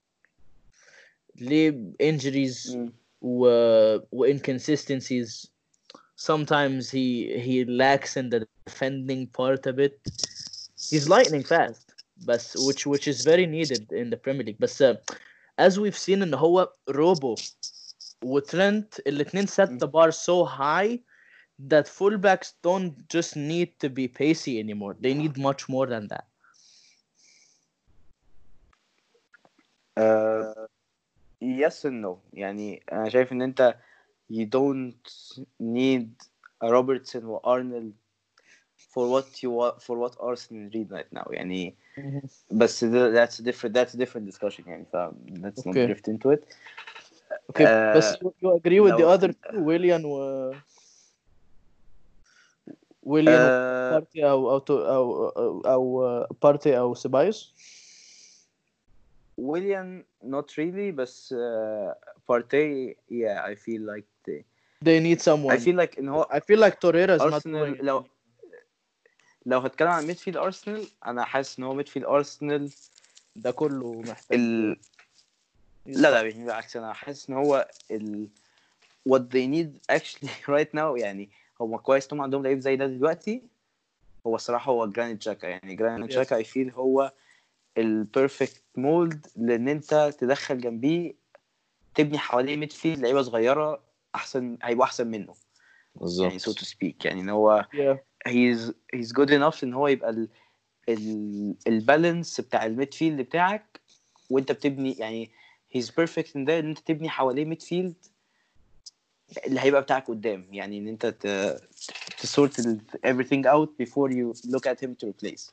ليه injuries
mm,
و, و inconsistencies sometimes he he lacks in the defending part a bit he's lightning fast بس which which is very needed in the Premier League بس uh, as we've seen ان هو روبو وترنت الاتنين set the bar so high that fullbacks don't just need to be pacey anymore they need much more than that
uh, yes and no يعني انا شايف ان انت you don't need a Robertson و Arnold for what you want for what Arsenal need right now يعني but that's a different that's a different discussion يعني so um, let's
okay.
not drift into it
okay
uh,
you agree with the other uh, two Willian و Willian?
uh,
Partey our او او او بارتي
not really but uh, بارتي yeah I feel like they,
they need someone
I feel like no.
I feel like Torreira is not going
لو هتكلم عن ميدفيلد أرسنال أنا حاسس إن هو ميدفيلد أرسنال
ده كله محتاج
ال... لا لا بالعكس. أنا حاسس إن هو ال... what they need actually right now يعني هو كويس انهم عندهم لعيب زي ده دلوقتي. هو الصراحة هو جرانيت جاكا يعني جرانيت. جاكا اي فيل هو البيرفكت مولد لإن أنت تدخل جنبيه تبني حواليه ميدفيلد لعيبة صغيرة أحسن هيبقوا أحسن منه. يعني سو
بالظبط
تو سبيك يعني إن هو
yeah.
he's he's good enough ان هو يبقى ال ال البالانس بتاع الميدفيلد بتاعك وانت بتبني يعني he's perfect in that ان انت تبني حواليه ميدفيلد اللي هيبقى بتاعك قدام يعني ان انت ت تسورت everything out before you look at him to replace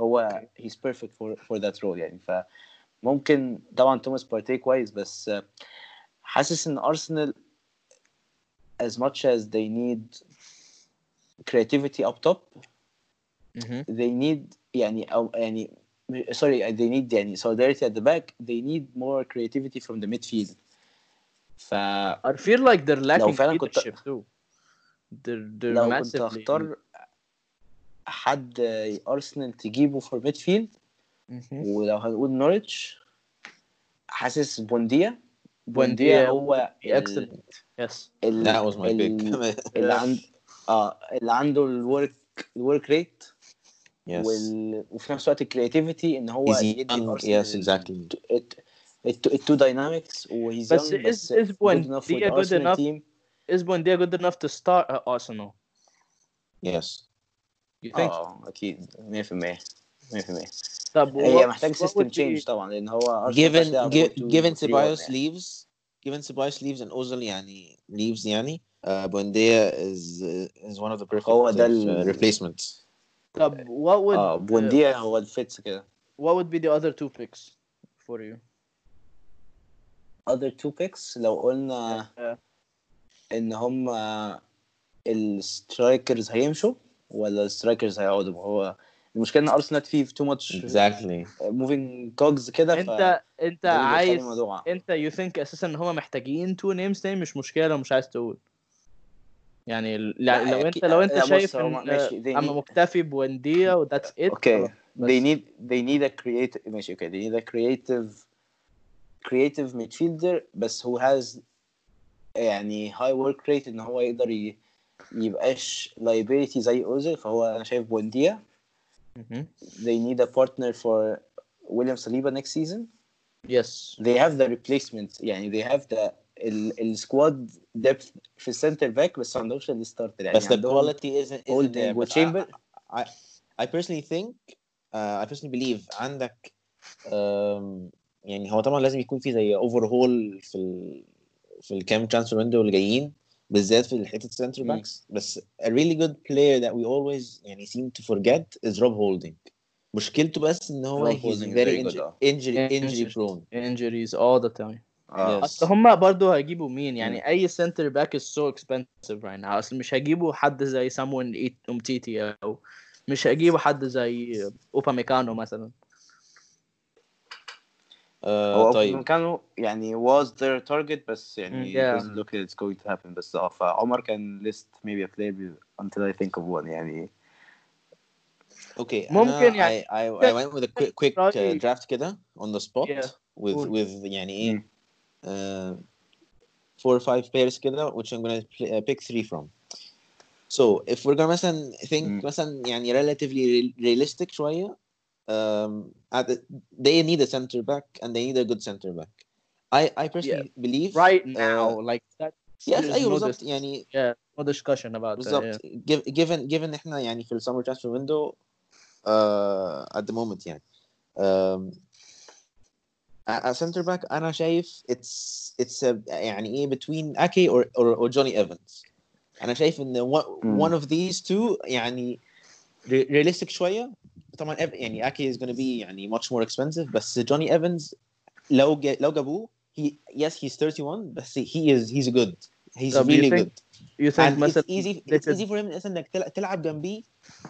هو he's perfect for for that role يعني فممكن طبعا توماس بارتي كويس بس آه، حاسس ان ارسنال as much as they need creativity up top
Mhm.
they need يعني أو يعني sorry they need يعني solidarity at the back they need more creativity from the midfield ف
I feel like they're lacking
فعلا كنت-
leadership too. They're they're
لو كنت هختار حد ارسنال تجيبه for midfield
Mhm.
ولو هنقول نورتش حاسس بونديا
بونديا
هو ال-
excellent. Yes.
ال-
That was my
ال-
pick.
اللي عند اه اللي عنده الورك الورك ريت
yes.
وال... وفي نفس الوقت الكرياتيفيتي ان هو
He's
يدي
young.
الأرسنال
Yes, exactly.
التو داينامكس وهيز
بس
young
is
بس
is
good enough with
بونديا good
Arsenal
enough
team
is Buendia good enough to start at Arsenal?
Yes.
You think?
اه اكيد 100% 100%
طب
هي
what-
محتاج
what
سيستم
would be-
تشينج طبعا لان هو أرسنال
given
مش هيلعب
gi-
4-2-3-1
given Ceballos
يعني.
leaves given Ceballos leaves and Ozil يعني leaves يعني uh, Buendia is uh, is one of the perfect
هو ده
uh,
ال-
replacements.
طب what would
آه بونديا هو الفيتس كده.
what would be the other two picks for you?
other two picks لو قلنا
Yeah.
إن هم السترايكرز هيمشوا ولا السترايكرز هيقعدوا؟ هو المشكلة إن ارسنال فيه تو ماتش
exactly.
موفينج كوجز كده ف
أنت انت عايز أنت you think أساسا إن هم محتاجين two names تاني؟ مش مشكلة لو مش عايز تقول. يعني ل-
لا،
لو انت
أكيد-
لو انت
لا، بص،
شايف
هو
ان
ماشي، they
انا
need-
مكتفي بونديا و that's it
اوكي
خلاص، بس.
they need they need a creative ماشي اوكي they need a creative creative midfielder بس who has يعني high work rate ان هو يقدر ي... يبقاش liability زي اوزيل فهو انا شايف بونديا
مهم.
they need a partner for William Saliba next season
yes
they have the replacement يعني they have the ال, السكواد depth في السنتر باك بس ما عندهمش الستارتر يعني
بس the quality isn't, isn't there but I,
وتشامبر
I, I personally think uh, I personally believe عندك um, يعني هو طبعا لازم يكون في زي overhaul في ال في الكام ترانسفير ويندو اللي جايين بالذات في حتة السنتر. باكس بس a really good player that we always يعني seem to forget is Rob Holding مشكلته بس ان هو he's very
آه.
injury Injury. prone
injuries all the time
آه.
Yes.
اصل هم برضو هيجيبوا مين؟ يعني أي سنتر باك is so expensive right now. أصل مش هيجيبوا حد زي ساموين امتيتي أو مش هيجيبوا حد زي اوبا ميكانو مثلا.
آه
هو
طيب.
مكانه يعني was their target بس يعني
yeah.
doesn't look like it's going to happen. بس آه فعمر can list maybe a player until I think of one يعني.
أوكي
ممكن يعني-
I, I, I went with a quick quick uh, draft كده on the spot
Yeah.
with with يعني إيه؟ four or five players كده which I'm gonna play, uh, pick three from. So if we're gonna مثلا think
مم.
مثلا يعني relatively realistic شوية um, at the, they need a center back and they need a good center back. I I personally believe
right
uh,
now like that
yes
there's
أيوه
no
بالظبط
dis-
يعني
yeah no discussion about that
بالظبط
yeah.
Giv- given given احنا يعني في السمر ترانسفير ويندو uh, at the moment يعني um, a center back انا شايف it's it's a, يعني ايه between Ake or or, or Johnny Evans انا شايف ان one,
مم.
one of these two يعني re- realistic شويه طبعا Ev- يعني Ake is going to be يعني much more expensive بس Johnny Evans لو جا, لو جابوه he yes he's 31 بس he is he's good he's
طب you
really
think-
good
you think
and it's
مثلا
easy
they
it's
could-
easy for him مثلا انك تلع- تلعب جنبيه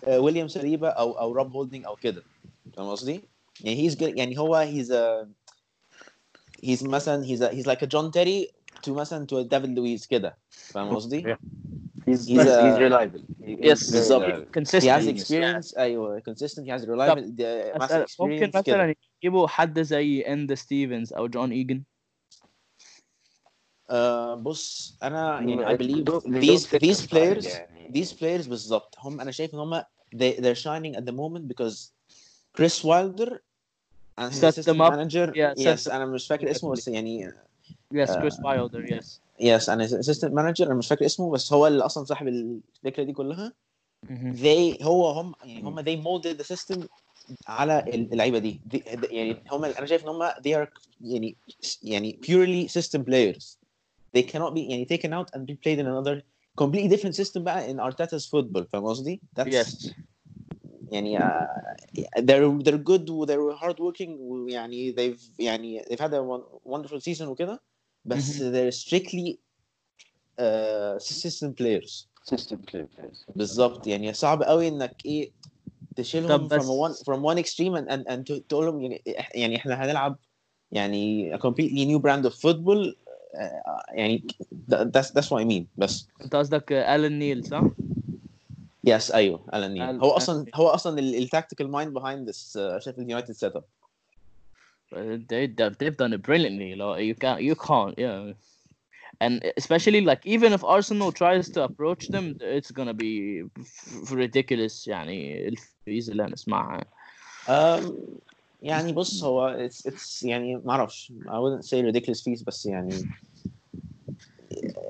آه، ويليام سليبا او او روب هولدنج او كده فاهم قصدي؟ يعني he's good يعني هو he's a he's مثلا he's a, he's like a John Terry to مثلا to a David Luiz كده فاهم قصدي؟
Yeah.
he's
He's
he's,
a-
he's reliable He- he's
yes
very
بالظبط.
reliable.
he
consistent
has
Genius.
experience ايوه consistent he has reliable the massive
أسأل- ممكن
experience كده
مثلا يجيبوا حد زي اند ستيفنز او جون ايجن
آه بص انا يعني I
They
believe
don't- they
these
don't fit
these
the style
players
يعني.
these players بالظبط هم انا شايف ان هم they they're shining at the moment because Chris Wilder
Yeah, set
yes
them-
أنا مش فاكر اسمه بس يعني
yes
Uh,
Chris Wilder yes
yes أنا assistant manager أنا مش فاكر اسمه بس هو اللي أصلا صاحب الفكرة دي كلها
Mhm.
they هو هم يعني هم they molded the system على اللعيبه دي دي- يعني هم أنا شايف ان هم they are يعني يعني purely system players they cannot be يعني taken out and be played in another completely different system بقى in Arteta's football فاهم قصدي؟ That's
yes
يعني uh, they're they're good و they're hard working ويعني they've يعني they've had a won- wonderful season وكده بس
Mhm.
they're strictly uh, system players
system players
بالظبط يعني صعب قوي انك ايه تشيلهم
طب بس-
from one from one extreme and and, and to- تقول لهم يعني إح- يعني احنا هنلعب يعني a completely new brand of football آه، يعني that- that's that's what I mean بس
انت قصدك الين نيل صح؟
Yes أيوه الان نيل هو أصلا هو أصلا التاكتيكال مايند behind this uh, Sheffield United setup
they, they've, they've done it brilliantly like, you can't you can't yeah and especially like even if Arsenal tries to approach them it's gonna be ridiculous يعني الفيز اللي هنسمعها
um, يعني بص هو it's, it's يعني ما أعرفش I wouldn't say ridiculous fees بس يعني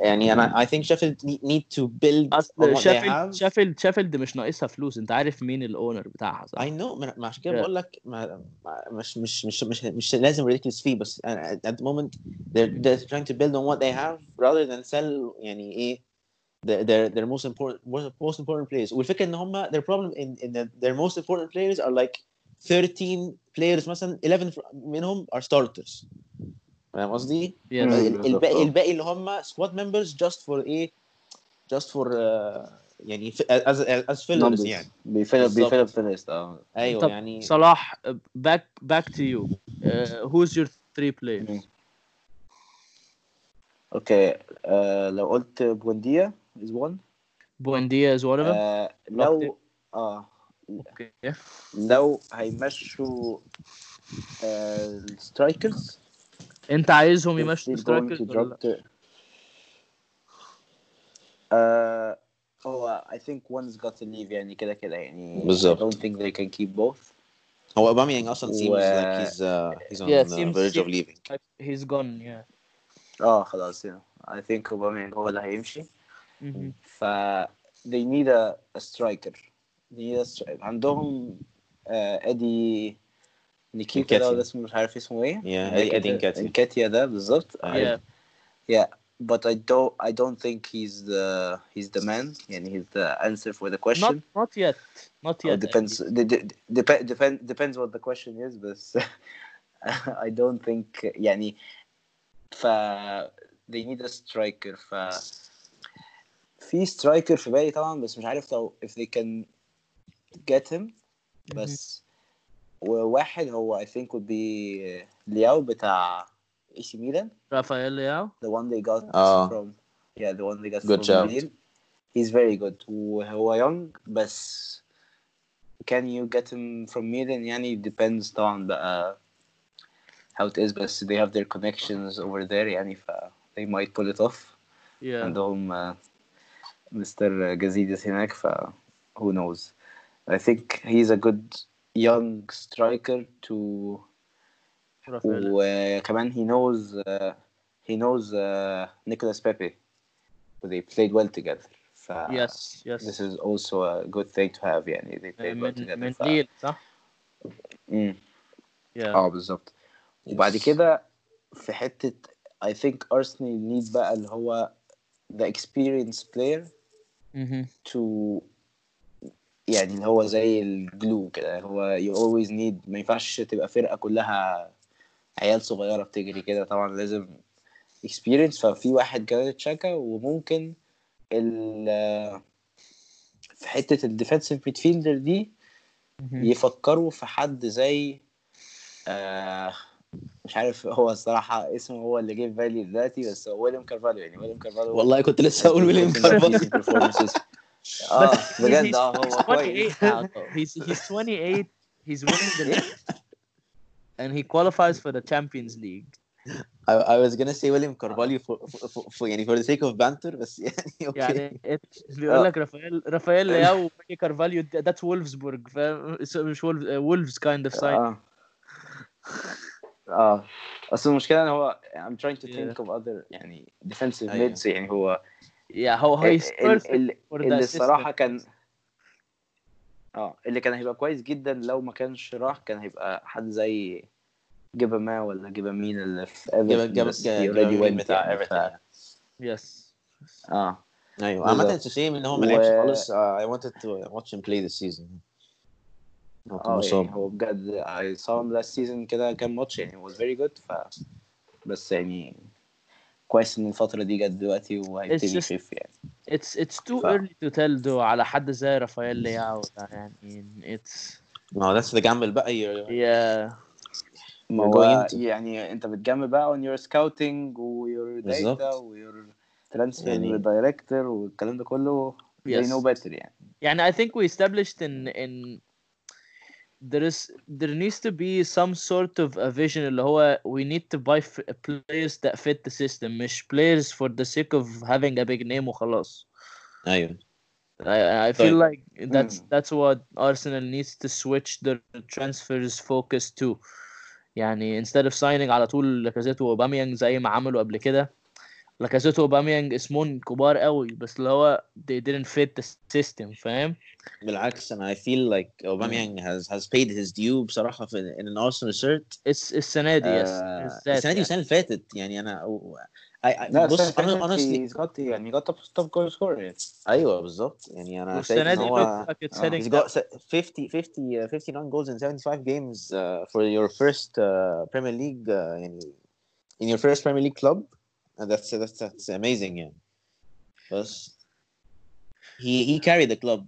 يعني انا I think Sheffield need, need to build on
اصل
what they
شيفيلد
have
شيفيلد شيفيلد مش ناقصها فلوس انت عارف مين الاونر بتاعها صح؟
I know ما ما عشان كده
Yeah.
بقول لك ما ما- مش مش مش مش مش لازم ridiculous fee بس أنا- at the moment they're they're trying to build on what they have rather than sell يعني ايه their their their most important most, most important players والفكره ان هم their problem in in the, their most important players are like 13 players مثلا 11 fr- منهم are starters فاهم قصدي؟ الباقي الباقي اللي هم سكواد ممبرز جاست فور إيه؟ جاست آه، فور يعني از از
فيلرز
يعني.
بيفيل بيفيل فيلرز آه.
أيوه
طب
يعني
صلاح باك باك تو يو هوز يور
ثري بلايرز أوكي لو قلت بونديا
از وان بونديا از
آه، وان لو آه.
أوكي
لو هيمشوا آه، السترايكرز
انت عايزهم
If
يمشوا
they're going to
سترايكرز
drop the- آه هو I think one's got to leave يعني كده كده يعني
بالظبط.
I don't think they can keep both
هو اوباميانج اصلا seems
و-
like he's uh, he's on
Yeah,
the
seems-
verge of
seems-
leaving
he's gone yeah
اه خلاص yeah. I think Aubameyang هو اللي هيمشي
Mhm.
ف they need a, a striker they need a stri- عندهم آه ادي نيكيتا ده
انكاتيا.
ولا اسمه مش عارف اسمه ايه
Yeah, Eddie- Eddie Nketiah.
انكاتيا ده بالظبط
yeah
yeah but I don't I don't think he's the he's the man يعني he's the answer for the question
not not yet not
Or
yet
depends de- de- dep- depend depends what the question is but I don't think يعني ف they need a striker ف في striker في بالي طبعا بس مش عارف لو if they can get him بس وواحد هو I think would be لياو بتاع اي سي ميلان
رافائيل لياو
the one they got
آه.
from yeah the one they got
Good
from
shout.
Milan he's very good وهو young بس can you get him from Milan يعني depends طبعا بقى how it is بس they have their connections over there يعني ف they might pull it off
yeah
عندهم آه، مستر جازيدس هناك ف who knows I think he's a good young striker to
رافائيل
وكمان he knows uh, he knows uh, Nicolas Pepe they played well together ف
yes yes
this is also a good thing to have يعني they played well
من
together
من
ف...
ليل صح؟
مم.
yeah
اه بالظبط وبعد كده في حتة I think Arsenal need بقى اللي هو the experienced player
Mhm.
to يعني اللي هو زي الجلو كده هو you always need ما ينفعش تبقى فرقة كلها عيال صغيرة بتجري كده. طبعا لازم experience. ففي واحد جرانيت تشاكا وممكن ال في حتة الديفensive ميدفيلدر دي. يفكروا في حد زي آه مش عارف هو الصراحة اسمه هو اللي جه في بالي دلوقتي بس هو ويليام كارفاليو يعني ويليام كارفاليو
والله كنت لسه هقول ويليام كارفاليو
performances اه
But he's-
بجد
he's-
اه هو
he's 28
كويس
now, though. He's he's 28. He's winning the league, and he qualifies for the Champions League.
I, I was gonna say William Carvalho for, for, for, for يعني for the sake of banter بس يعني اوكي
يعني it- بيقول لك رافائيل رافائيل لياو وماني كارفاليو that's وولفسبورج فاهم It's- مش وولفز kind of sign
اه اه اصل المشكلة ان هو I'm trying to
Yeah.
think of other يعني defensive
أيوة.
mids يعني هو
yeah perfect
ال-
for
اللي الصراحة
system.
كان آه اللي كان هيبقى كويس جدا لو ما كانش راح كان هيبقى حد زي جيبا ما ولا جيبا مين اللي في ايفرتون
بتاع
يعني،
ايفرتون
ف-
yes.
آه.
أيوه. عامة a shame إن هو ما لعبش خالص. uh, I wanted to watch him play this season. هو كان آه
يعني هو بجد I saw him last season كده كام ماتش يعني was very good ف بس يعني كويس إن الفترة دي جت دلوقتي وهيبتدي يخف يعني.
اتس اتس
تو
ايرلي تو تيل دو على حد زي رافائيل لياو ده. يعني اتس
ما هو ذاتس ذا جامبل بقى.
يا
ما هو يعني أنت بتجامل بقى اون
يور
سكاوتنج ويور داتا ويور
ترانسفير
دايركتور والكلام ده كله. They know better يعني.
يعني I think we established ان in there is there needs to be some sort of a vision اللي هو we need to buy f- players that fit the system مش players for the sake of having a big name وخلاص
ايوه
I, I feel
طيب.
like that's
Mm.
that's what Arsenal needs to switch their transfers focus to يعني instead of signing على طول لاكازيت واوباميانج زي ما عملوا قبل كده لاكازيت واوباميانج اسمهم كبار قوي بس اللي هو they didn't fit the system فاهم
بالعكس أنا I feel like Aubameyang has has paid his due بصراحة في in an Arsenal shirt
الس- السنة دي يس
آه، السنة دي
يعني.
والسنة اللي فاتت يعني أنا I, I,
لا
بص
أنا
honestly
he's got يعني he got top top goal scorer يعني
أيوه بالظبط يعني أنا شايف ان
دي
هو
آه.
he's got se- 50 50 uh, 59 goals in 75 games uh, for your first uh, Premier League uh, يعني in your first Premier League club and that's that's that's amazing. Yeah, because he he carried the club.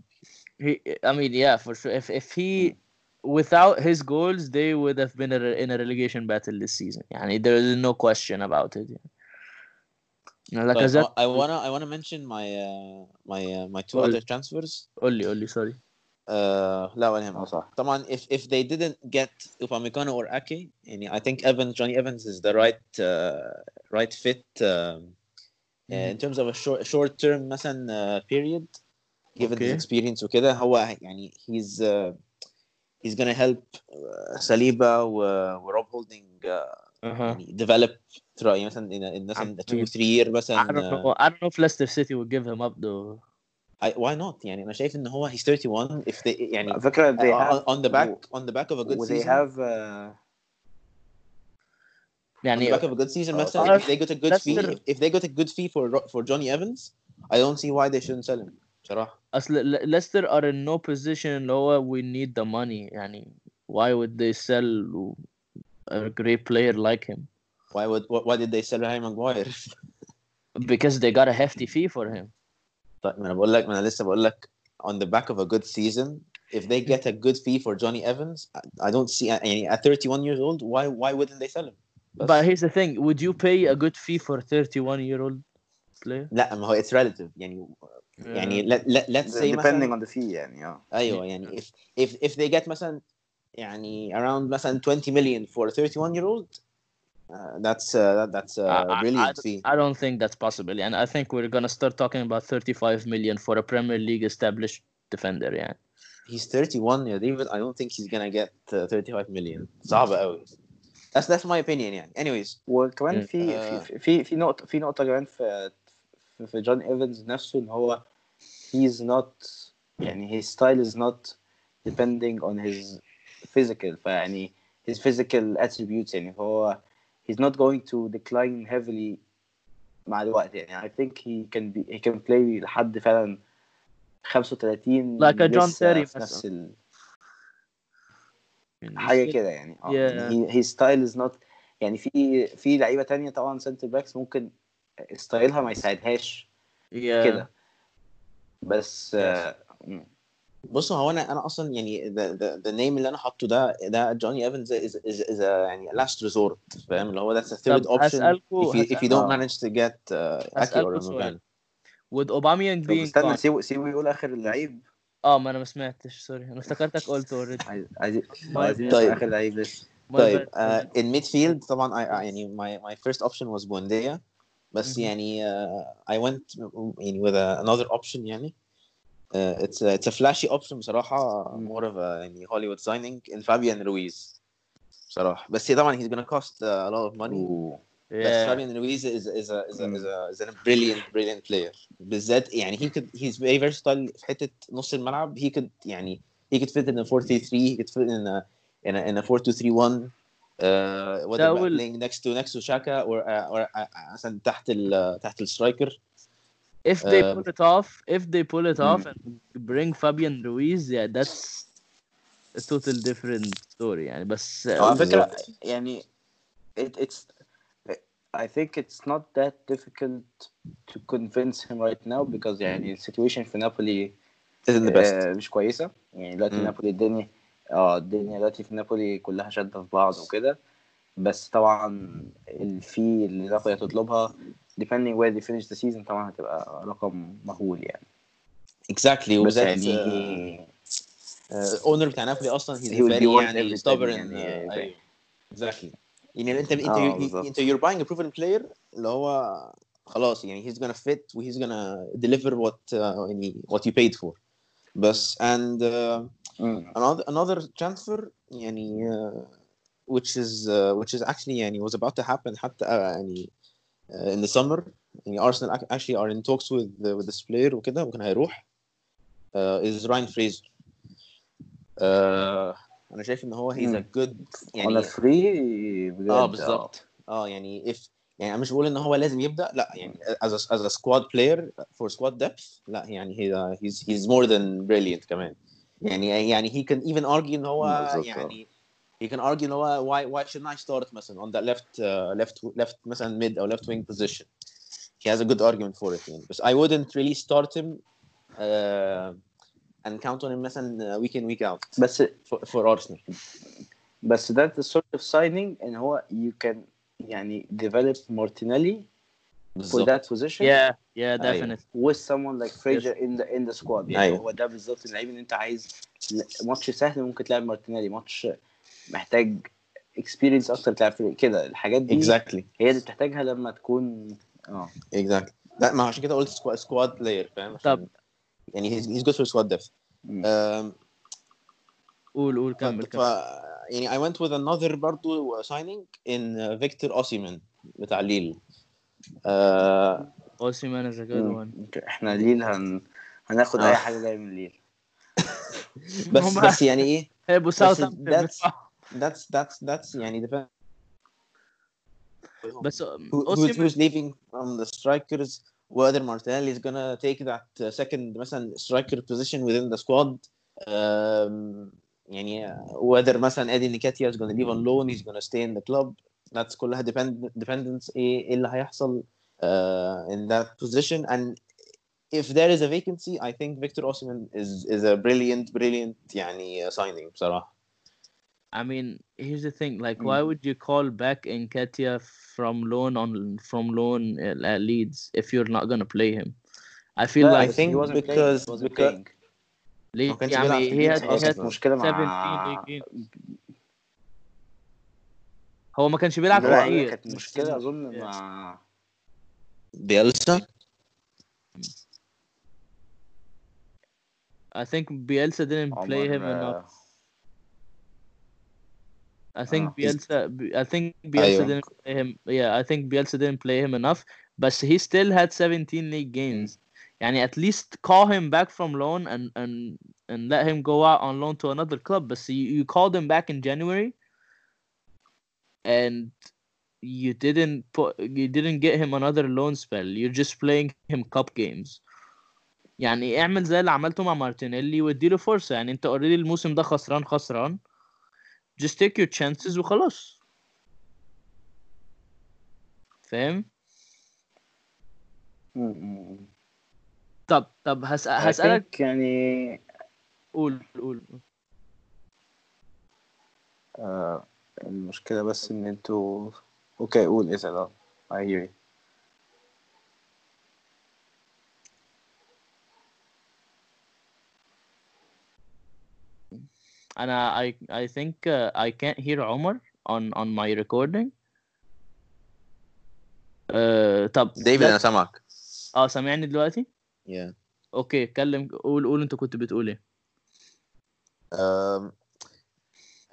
He, I mean, yeah, for sure. If if he without his goals, they would have been in a relegation battle this season. Yeah, there is no question about it. Yeah. Like I,
I wanna I wanna mention my uh, my uh, my two
Oli.
other transfers.
Only, only, sorry.
uh, لا ولا
اه
يهمك
صح
طبعا if if they didn't get Upamecano or Ake يعني I think Evans Johnny Evans is the right uh, right fit um, uh, in terms of a short short term مثلا uh, period given his
Okay.
experience وكده هو يعني he's uh, he's gonna help uh, Saliba و, و Rob Holding uh,
Uh-huh.
يعني develop through يعني مثلا in, in مثلا
I
2
mean,
3 year
I
مثلا
don't
uh,
know. I don't know if Leicester City would give him up though.
I, why not يعني انا شايف ان هو he's 31 if they يعني
على فكرة they
uh,
have
on, on the back on the back of a good
و they
season
have uh,
on the
يعني
back of a good season
Oh,
مثلا
sorry.
if they got a good fee
Leicester-
if, if they got a good fee for Ro- for Johnny Evans I don't see why they shouldn't sell him بصراحة
أصل Le- Leicester are in no position اللي هو we need the money يعني why would they sell a great player like him?
why would why, why did they sell Harry Maguire
Because they got a hefty fee for him.
طيب ما انا بقول لك ما انا لسه بقول لك on the back of a good season if they get a good fee for Johnny Evans, I- I don't see. يعني at 31 years old, why why wouldn't they sell him? بس-
But here's the thing: Would you pay a good fee for a 31 year old player?
لا ما هو it's relative يعني يعني let, let, let's say
depending
مثلا
on the fee يعني اه
ايوه يعني if if if they get مثلا يعني around مثلا 20 million for a 31 year old uh, that's uh, that, that's a
I- I-
brilliant
I,
fee
I don't think that's possible. And I think we're gonna start talking about 35 million for a Premier League established defender. Yeah.
he's 31 يا David I don't think he's gonna get uh, 35 million صعبة قوي that's that's my opinion يعني anyways
وكمان
مم.
في
آه.
في في في نقطة في نقطة كمان في في, في جون ايفنز نفسه ان هو he's not يعني his style is not depending on his physical فيعني his physical attributes يعني هو he's not going to decline heavily مع الوقت يعني I think he can be he can play لحد فعلا 35
Like a John
لسه
Terry
في نفس. ال... حاجة كده يعني آه
Yeah.
يعني هي ستايل از نوت يعني في في لعيبة تانية طبعا سنتر باكس ممكن ستايلها ما يساعدهاش
Yeah.
كده بس آه، مم.
بص هو أنا أنا أصلا يعني ذا نيم اللي أنا حاطه ده ده جوني ايفنز از از يعني لاست ريزورت فاهم؟ اللي هو ذاتس ثيرد اوبشن اف يو
دونت
مانج تو جيت uh, اور or
ود
اوباميان
بين
استنى سيبه سيبه يقول آخر اللعيب.
آه ما أنا ما سمعتش سوري. أنا افتكرتك قلت اوريدي
عايز عايز
طيب.
آخر لعيب بس
طيب ان ميد فيلد طبعا يعني ماي ماي فيرست اوبشن واز بونديا بس يعني اي ونت يعني وذ انذر اوبشن يعني. Uh, it's a, it's a flashy option بصراحة more of a يعني Hollywood signing in Fabian Ruiz بصراحة بس طبعا he's gonna cost uh, a lot of money بس
Yeah.
Fabian Ruiz is is a is a, is a, is a brilliant brilliant player بالذات يعني he could he's very versatile في حتة نص الملعب he could يعني he could fit in a 4-3-3 he could fit in a in a, in a 4-2-3-1 uh, whether playing next to next to Shaka or uh, or uh, تحت ال تحت السترايكر
If they
Um,
pull it off, if they pull it off
Mm.
and bring Fabian Ruiz, yeah, that's a total different story. يعني بس
هو على فكره
بالظبط.
يعني it, it's I think it's not that difficult to convince him right now because يعني السيتويشن في نابولي
isn't the best
آه، مش كويسه يعني دلوقتي
مم.
نابولي الدنيا اه الدنيا دلوقتي في نابولي كلها شاده في بعض وكده بس طبعا الفي اللي نابولي هتطلبها depending where they finish the season طبعا هتبقى رقم مهول يعني
exactly
بس
وبالذات
يعني
اونر بتاع نابولي اصلا he's
He will
very
be worth
يعني
everything
stubborn
يعني.
uh, ايوه exactly يعني انت انت
آه،
you-
بالظبط.
انت you're buying a proven player اللي هو خلاص يعني he's gonna fit و he's gonna deliver what uh, يعني what you paid for بس and uh,
مم.
another another transfer يعني uh, which is uh, which is actually يعني was about to happen حتى uh, يعني uh, in the summer يعني Arsenal ac- actually are in talks with the, with this player وكده وكان هيروح uh, is Ryan Fraser uh, انا شايف ان هو he's a
مم.
good
on
يعني
a free بجد
اه بالظبط اه يعني if يعني انا مش بقول ان هو لازم يبدا لا يعني as a, as a squad player for squad depth لا يعني he, he's he's more than brilliant كمان يعني يعني he can even argue ان هو
بالظبط،
يعني he can argue ان هو why why shouldn't I start مثلا on that left uh, left left مثلا mid or left wing position he has a good argument for it يعني بس I wouldn't really start him uh, and count on him مثلا week in week out
بس
for, for Arsenal
بس ده the sort of signing ان هو you can يعني develop Martinelli for
بالظبط
that position
yeah, yeah,
أيوة.
definitely.
with someone like Fraser in the in the squad يعني
أيوة.
هو ده بالظبط اللعيب اللي انت عايز ل- ماتش سهل ممكن تلعب مارتينيلي ماتش محتاج experience أكتر تلعب في كده الحاجات دي
exactly
هي اللي بتحتاجها لما تكون آه
exactly لا ما عشان كده قلت سكواد سكواد بلاير فاهم
طب.
يعني for squad depth
مم.
um,
قول قول كمل كمل.
يعني I went with another برضو signing in uh, Victor Osimhen بتاع ليل uh,
Osimhen is a good
مم.
one.
إحنا ليل هن... هناخد
آه.
اي حاجة جاية من ليل
بس بس يعني إيه
هيبقوا Southampton
that's that's that's that's يعني depend
بس
who, who's,
Osimhen
who's leaving from the strikers whether Martinelli is gonna take that uh, second مثلا striker position within the squad um, يعني whether مثلا Eddie Nketiah is gonna leave on loan he's gonna stay in the club that's كلها depend dependence ايه إيه اللي هيحصل uh, in that position and if there is a vacancy I think Victor Osimhen is is a brilliant brilliant يعني signing بصراحة
I mean, here's the thing: like, mm. why would you call back Nketiah from loan on from loan at Leeds if you're not gonna play him? I feel
no,
like
I
think
he wasn't
because
playing.
He
wasn't
playing.
ليه
يا
هي هي
مشكله
مع
هو ما كانش بيلعب كتير
كانت مشكله
اظن
مع
بيلسا
I think Bielsa didn't play him enough
آه،
I think
آه.
Bielsa I think Bielsa
أيوة.
didn't play him yeah I think Bielsa didn't play him enough but he still had 17 league games يعني at least call him back from loan and and and let him go out on loan to another club but you, you called him back in January and you didn't put you didn't get him another loan spell you're just playing him cup games يعني اعمل زي اللي عملته مع مارتينيلي واديله فرصة يعني انت اوريدي الموسم ده خسران خسران just take your chances وخلاص. فاهم. طب طب هس...
I
هسألك
يعني
قول قول
آه، المشكلة بس إن أنتوا أوكي قول اسأل. آه I hear you.
أنا I I think uh, I can't hear عمر on on my recording. Uh, طب
ديفيد أنا سامعك.
آه سامعني دلوقتي؟
Yeah.
أوكي اتكلم قول قول أنت كنت بتقول إيه.
Um,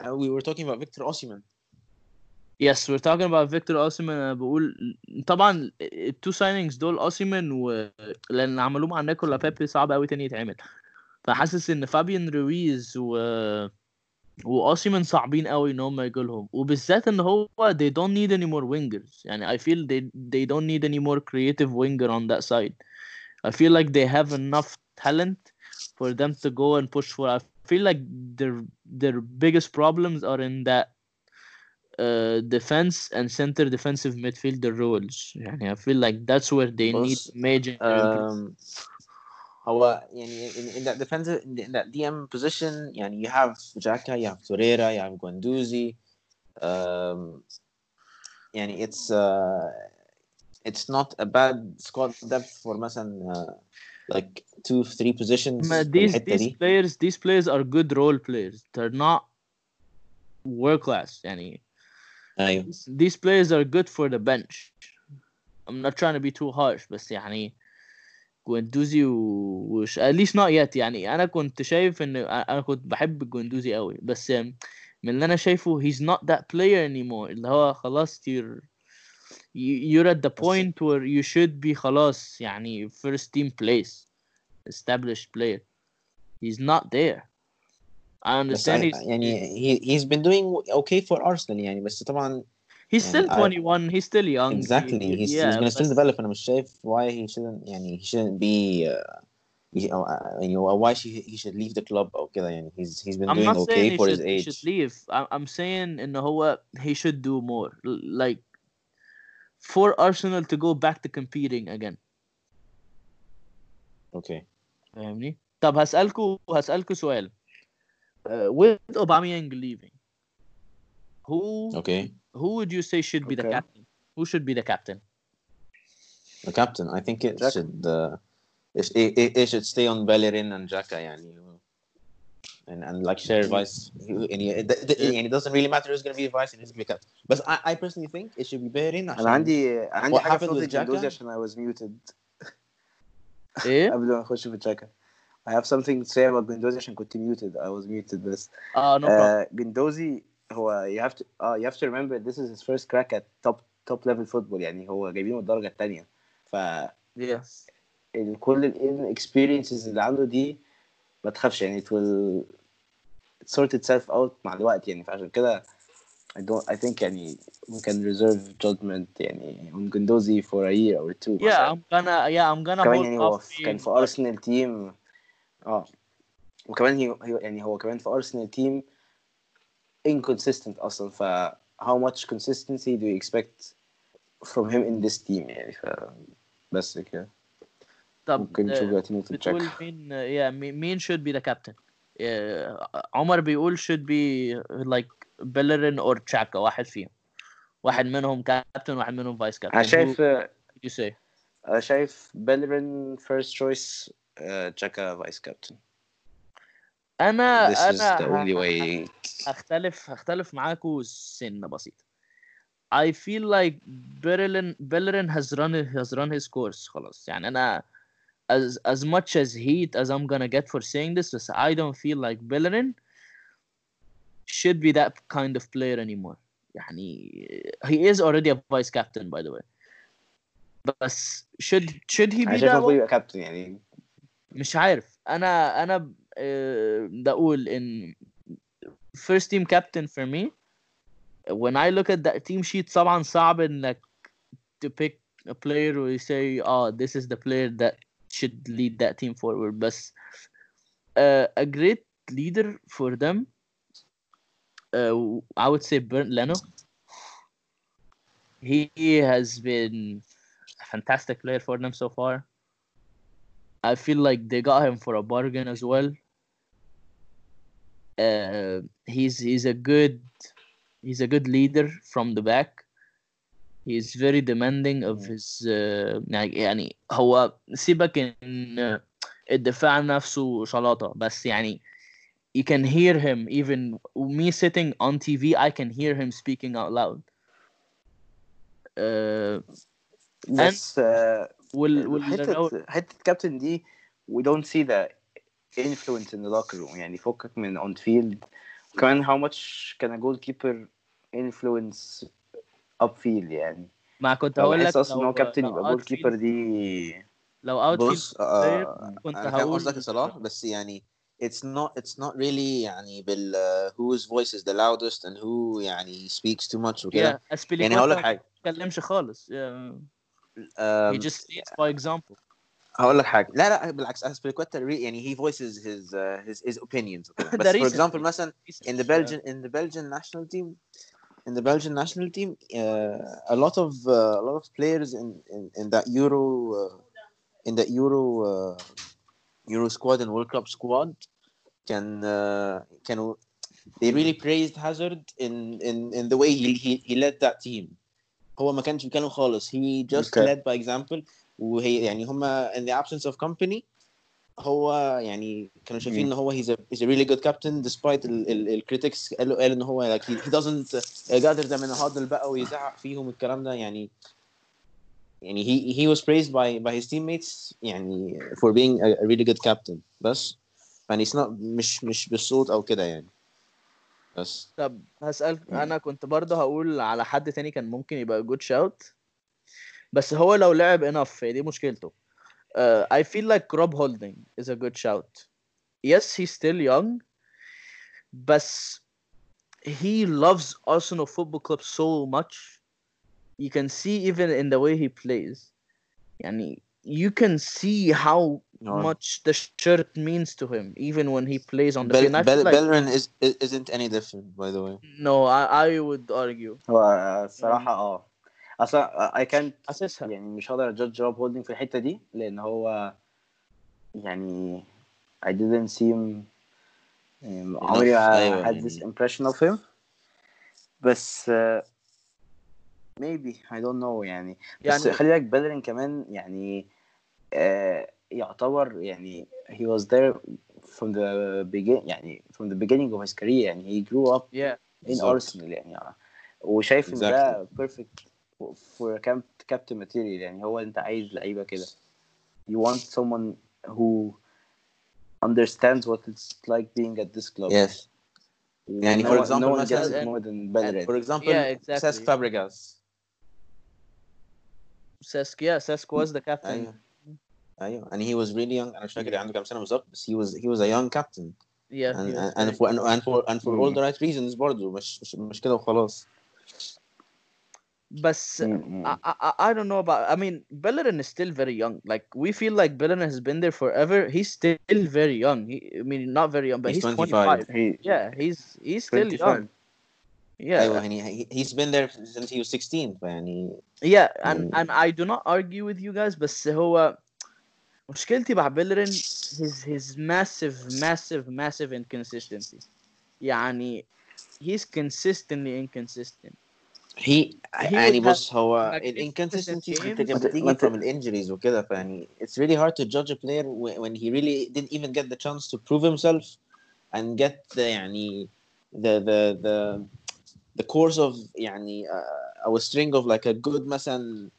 uh, we were talking about Victor Osimhen.
Yes, we're talking about Victor Osimhen. أنا بقول طبعا التو سايننجز دول اوسيمن و لأن عملوه مع نيكولا بيبي صعب قوي تاني يتعمل. فحاسس ان فابيان رويز و واوسيمن صعبين قوي ان هم يجوا لهم وبالذات ان هو they don't need any more wingers يعني I feel they they don't need any more creative winger on that side I feel like they have enough talent for them to go and push for I feel like their their biggest problems are in that uh, defense and center defensive midfielder roles يعني I feel like that's where they need
بص،
major improvement.
um, هو يعني in, in that defensive in, that DM position يعني you have Xhaka, you have Torreira, you have Guendouzi. Um, يعني it's uh, it's not a bad squad depth for مثلا uh, like two three positions.
These, these players these players are good role players. They're not world class يعني.
أيوه.
These players are good for the bench. I'm not trying to be too harsh بس يعني جوندوزي و... وش... at least not yet يعني انا كنت شايف ان انا كنت بحب جوندوزي قوي بس من اللي انا شايفه he's not that player anymore اللي هو خلاص you're you- you're at the point where you should be خلاص يعني first team place established player he's not there I
بس
understand
I,
he's,
يعني he, he's been doing okay for Arsenal يعني بس طبعا
he's still
يعني I-
21 he's still young he-
exactly
he-
he's,
yeah
he's gonna still
بس-
develop انا مش شايف why he shouldn't يعني he shouldn't be uh, he, uh, يعني why she, he should leave the club او كده يعني he's he's been
I'm
doing
not
okay
saying he
for
should,
his
he
age
should leave. I'm, I'm saying in هو he should do more. L- Like for Arsenal to go back to competing again.
okay
فاهمني؟ طب هسألكوا هسألكوا سؤال. Uh, with Aubameyang leaving, who
okay
who would you say should be
okay.
the captain? Who should be the captain?
The captain, I think it
Jack.
should. Uh, it, it, it, should stay on Bellerin and Xhaka, yani. And, and like share mm-hmm. vice, and, it doesn't really matter who's going to be vice and who's going to be captain. But I, I personally think it should be Bellerin.
And
Andy,
عندي
what happened with Xhaka?
And I was muted.
ايه؟
قبل ما اخش في Xhaka. I have something to say about Guendouzi عشان كنت muted. I was muted This.
Ah, اه no uh,
problem. Uh, هو you have to آه you have to remember this is his first crack at top top level football يعني هو جايبينه من الدرجة التانية ف
Yes.
كل ال experiences اللي عنده دي ما تخافش يعني it will sort itself out مع الوقت يعني فعشان كده I don't I think يعني we can reserve judgment يعني on Gundozi for a year or two
Yeah, I'm gonna yeah I'm gonna
كمان يعني هو في- كان في ارسنال تيم آه وكمان هي يعني هو كمان في ارسنال تيم inconsistent اصلا ف how much consistency do you expect from him in this team يعني ف بس كده
طب
ممكن
آه،
نشوف دلوقتي نقطة
بتقول
تشيك
مين يا مين should be the captain آه، عمر بيقول should be like Bellerin or Chaka واحد فيهم واحد منهم كابتن واحد منهم فايس كابتن
انا شايف
you say
انا شايف بيلرين فيرست تشويس تشاكا فايس كابتن
انا
This is
انا
the only way
هختلف هختلف معاكوا سنة بسيطة I feel like Bellerin Bellerin has run has run his course خلاص يعني أنا as as much as heat as I'm gonna get for saying this بس I don't feel like Bellerin should be that kind of player anymore يعني he is already a vice captain by the way بس should should he
انا
be
شايف
that
المفروض
way
يبقى كابتن يعني
مش عارف انا انا بدي اقول ان first team captain for me. When I look at that team sheet saban saban انك to pick a player we you say oh this is the player that should lead that team forward. But uh, a great leader for them uh, I would say Bernd Leno. He has been a fantastic player for them so far. I feel like they got him for a bargain as well. Uh, he's he's a good he's a good leader from the back. He's very demanding of his uh, يعني يعني هو سيبك ان الدفاع نفسه شلاطة بس يعني you can hear him even me sitting on TV I can hear him speaking out loud. Uh,
بس آه،
وال وال
حته حته كابتن دي we don't see the Influence in the locker room يعني فكك من on field وكمان how much can a goalkeeper influence up field يعني
ما كنت هقول لك
أصلا ان هو
لو-
كابتن يبقى
outfield-
جول كيبر دي
لو اوت
بص آه
كنت
أنا فاهم
هقول
قصدك يا صلاح بس يعني it's not it's not really يعني بال uh, whose voice is the loudest and who يعني speaks too much وكده
yeah
يعني هقول لك حاجة
ما بيتكلمش خالص yeah. he
um,
just states by example
هقول لك حاجه لا لا بالعكس اسبليكويتا يعني he voices his uh, his his opinions وكده.
ده
بس for
recent.
example مثلا in the Belgian in the Belgian national team in the Belgian national team uh, a lot of uh, a lot of players in in, in that Euro uh, in the Euro uh, Euro squad and World Cup squad can uh, can they really praised Hazard in in in the way he he, he led that team هو ما كانش بيتكلم خالص he just
Okay.
led by example وهي يعني هما in the absence of company هو يعني كانوا شايفين ان هو he's a, he's a really good captain despite ال, ال, ال critics قالوا قال ان هو like he, he doesn't gather them in a huddle بقى ويزعق فيهم الكلام ده يعني يعني he he was praised by by his teammates يعني for being a, a really good captain بس يعني it's not مش مش بالصوت أو كده يعني بس
طب هسأل أنا كنت برضه هقول على حد تاني كان ممكن يبقى جود شاوت بس هو لو لعب enough هي دي مشكلته uh, I feel like Rob Holding is a good shout yes he's still young بس he loves Arsenal Football Club so much you can see even in the way he plays يعني you can see how
No.
much the shirt means to him even when he plays on the
Bell,
field I feel
Bell,
like-
Bellerin is, is isn't any different by the way
No, I, I would argue.
هو الصراحه اه أصلا I can't
حاسسها
يعني مش هقدر اجادج روب هولدنج في الحتة دي لأن هو يعني I didn't see him يعني عمري ما
أيوة
had
يعني.
this impression of him. بس uh, maybe I don't know يعني. بس
يعني
خلي بالك بيلرين كمان يعني آه يعتبر يعني he was there from the begin يعني from the beginning of his career يعني. He grew up
yeah.
in. Arsenal يعني. وشايف إن ده perfect for a cap- captain material يعني هو انت عايز لعيبه كده you want someone who understands what it's like being at this club
yes يعني
no,
for
one-
example
no one
مثلا-
gets it more than Bellerin
for example
Yeah, exactly.
Cesc Fabregas
Cesc yeah Cesc was the captain
ايوه ايوه and he was really young انا مش فاكر عنده كام سنه بالظبط بس he was he was a young captain
yeah
and
he was
and, and
very
for
good.
and, and for and for all
Mm.
the right reasons برضه مش مش مش كده وخلاص
بس
Mm,
I, I I don't know about I mean Bellerin is still very young like we feel like Bellerin has been there forever he's still very young he, I mean not very young but
He's
he's,
25.
25
he
yeah he's he's still
25.
young yeah
ايوه يعني he, he's been there since he was 16 فيعني
yeah and
Mm.
and I do not argue with you guys بس هو مشكلتي مع بيلرين his his massive massive massive inconsistency يعني he's consistently inconsistent
هي
He
يعني
would
بص هو
magnificent
الانكونسستنسي
games.
بتيجي
ما ت- ما
بتيجي
ت-
from الانجريز وكده فيعني it's really hard to judge a player wh- when he really didn't even get the chance to prove himself and get the يعني the the the the course of يعني uh, our string of like a good مثلا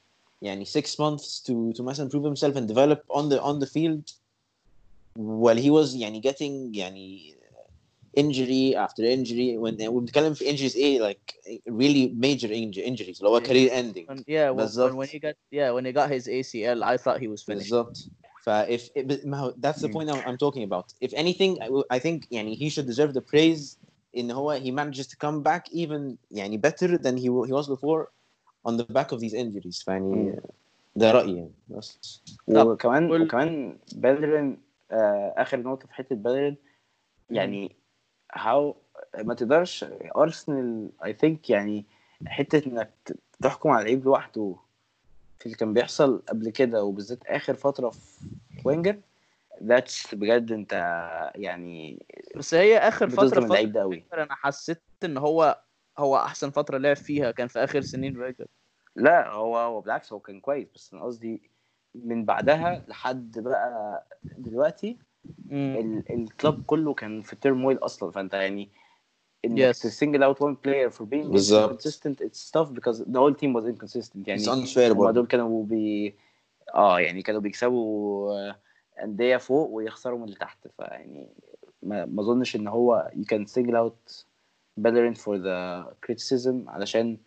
يعني six months to to مثلا prove himself and develop on the on the field while he was يعني getting يعني injury after injury when وبنتكلم في injuries ايه like really major inj- injuries اللي هو
Yeah.
career ending
when, yeah when,
بالظبط.
when, when he got yeah when he got his ACL I thought he was finished
بالظبط ف if ما هو that's the
Mm.
point I'm, I'm talking about if anything I, will- I think يعني he should deserve the praise in هو he manages to come back even يعني better than he, wa- he was before on the back of these injuries فيعني ده رأيي يعني بس
طب،
وكمان
قول-
وكمان بيلرين آه اخر نقطه في حته بيلرين يعني هاو ما تقدرش ارسنال اي ثينك يعني حتة إنك تحكم على لعيب لوحده في اللي كان بيحصل قبل كده وبالذات آخر فترة في وينجر ذاتس بجد أنت يعني
بس هي آخر فتره فترة
اللعيب ده قوي
أنا حسيت إن هو هو أحسن فترة لعب فيها كان في آخر سنين فيجر
لا هو هو بالعكس هو كان كويس بس أنا قصدي من بعدها لحد بقى دلوقتي ال- الكلاب كله كان في تيرمويل أصلا. فأنت يعني
Yes.
تسنجل اوت one player for being
بالظبط.
inconsistent it's tough because the whole team was inconsistent. يعني
it's unfair
هما
برضه
دول كانوا بي آه يعني كانوا بيكسبوا آه، أندية فوق ويخسروا من اللي تحت. فيعني ما ما أظنش إن هو you can single out Bellerin for the criticism علشان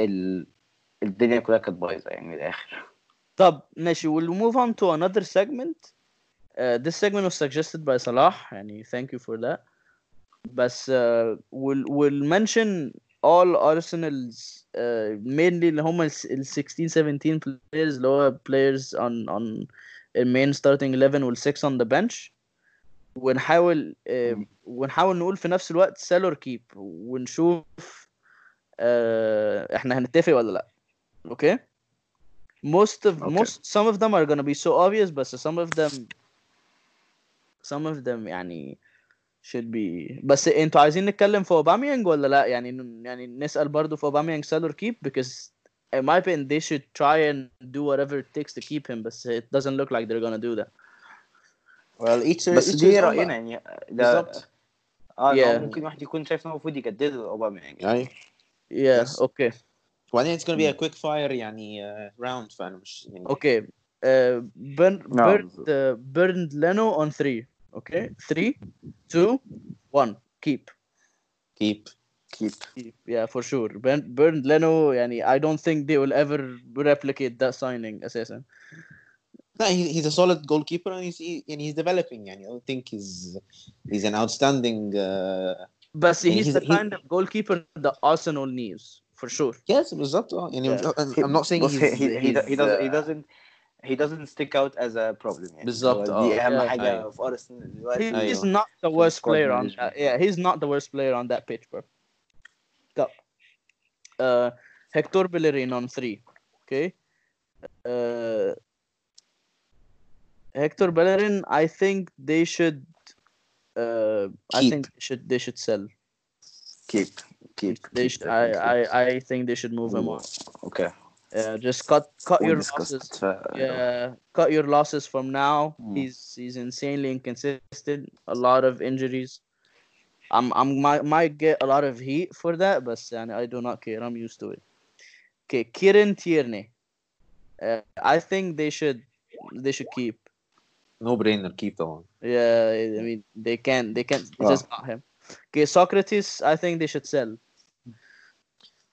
ال... الدنيا كلها كانت بايظة يعني من الآخر.
طب ماشي we'll move on to another segment. uh, this segment was suggested by صلاح يعني thank you for that بس uh, we'll, we'll mention all Arsenal's uh, mainly اللي هم ال ال 16 17 players اللي هو players on on the main starting 11 وال 6 on the bench ونحاول uh,
مم.
ونحاول نقول في نفس الوقت sell or keep ونشوف uh, احنا هنتفق ولا لا اوكي most of
Okay.
most some of them are gonna be so obvious but some of them some of them يعني should be بس انتوا عايزين نتكلم في اوباميانج ولا لا يعني يعني نسأل برضو في اوباميانج sell or keep because in my opinion they should try and do whatever it takes to keep him but it doesn't look like they're gonna do that
well each
بس
each
دي
his own
راينا
بقى.
يعني ده
بالظبط
اه
Yeah.
yeah. ممكن واحد يكون شايف ان هو المفروض يجدد اوباما يعني
يعني
yeah
Yes.
okay
وبعدين it's gonna be a quick fire يعني uh, round فانا مش يعني
okay uh, burn,
No.
burned, uh, burned Leno on three Okay, three, two, one. Keep.
Keep.
Keep.
Keep. Yeah, for sure. Ben Bernd, Leno, يعني, I don't think they will ever replicate that signing Assassin.
No, he, he's a solid goalkeeper and he's he, and he's developing. And I don't think he's he's an outstanding uh,
But see, he's,
he's,
the kind he, of goalkeeper the Arsenal needs for sure.
Yes, بالظبط. يعني uh,
yeah.
Uh, I'm, not saying he's,
he, he, he, he, doesn't he
uh,
doesn't he doesn't stick out as a problem يعني
بالظبط،
هو دي
اه.
اهم
Yeah.
حاجه
أيوة.
في ارسنال دلوقتي
He,
أيوة.
he's not the
For
worst
squad
player on
management.
that. Yeah, he's not the worst player on that pitch, bro. Go. Uh, Hector Bellerin on three. Okay. Uh, Hector Bellerin, I think they should. Uh, I
Keep.
think they should they should sell.
keep keep
They
keep
should, I,
definitely.
I I think they should move him on.
okay
uh, just cut cut your losses.
Uh,
yeah, cut your losses from now.
Hmm.
He's he's insanely inconsistent. A lot of injuries. I'm I'm might, might get a lot of heat for that, but I do not care. I'm used to it. Okay, Kieran Tierney. Uh, I think they should they should keep.
No brainer, keep the one.
Yeah, I mean they can't they can oh. just ah. not him. Okay, Sokratis. I think they should sell. Um,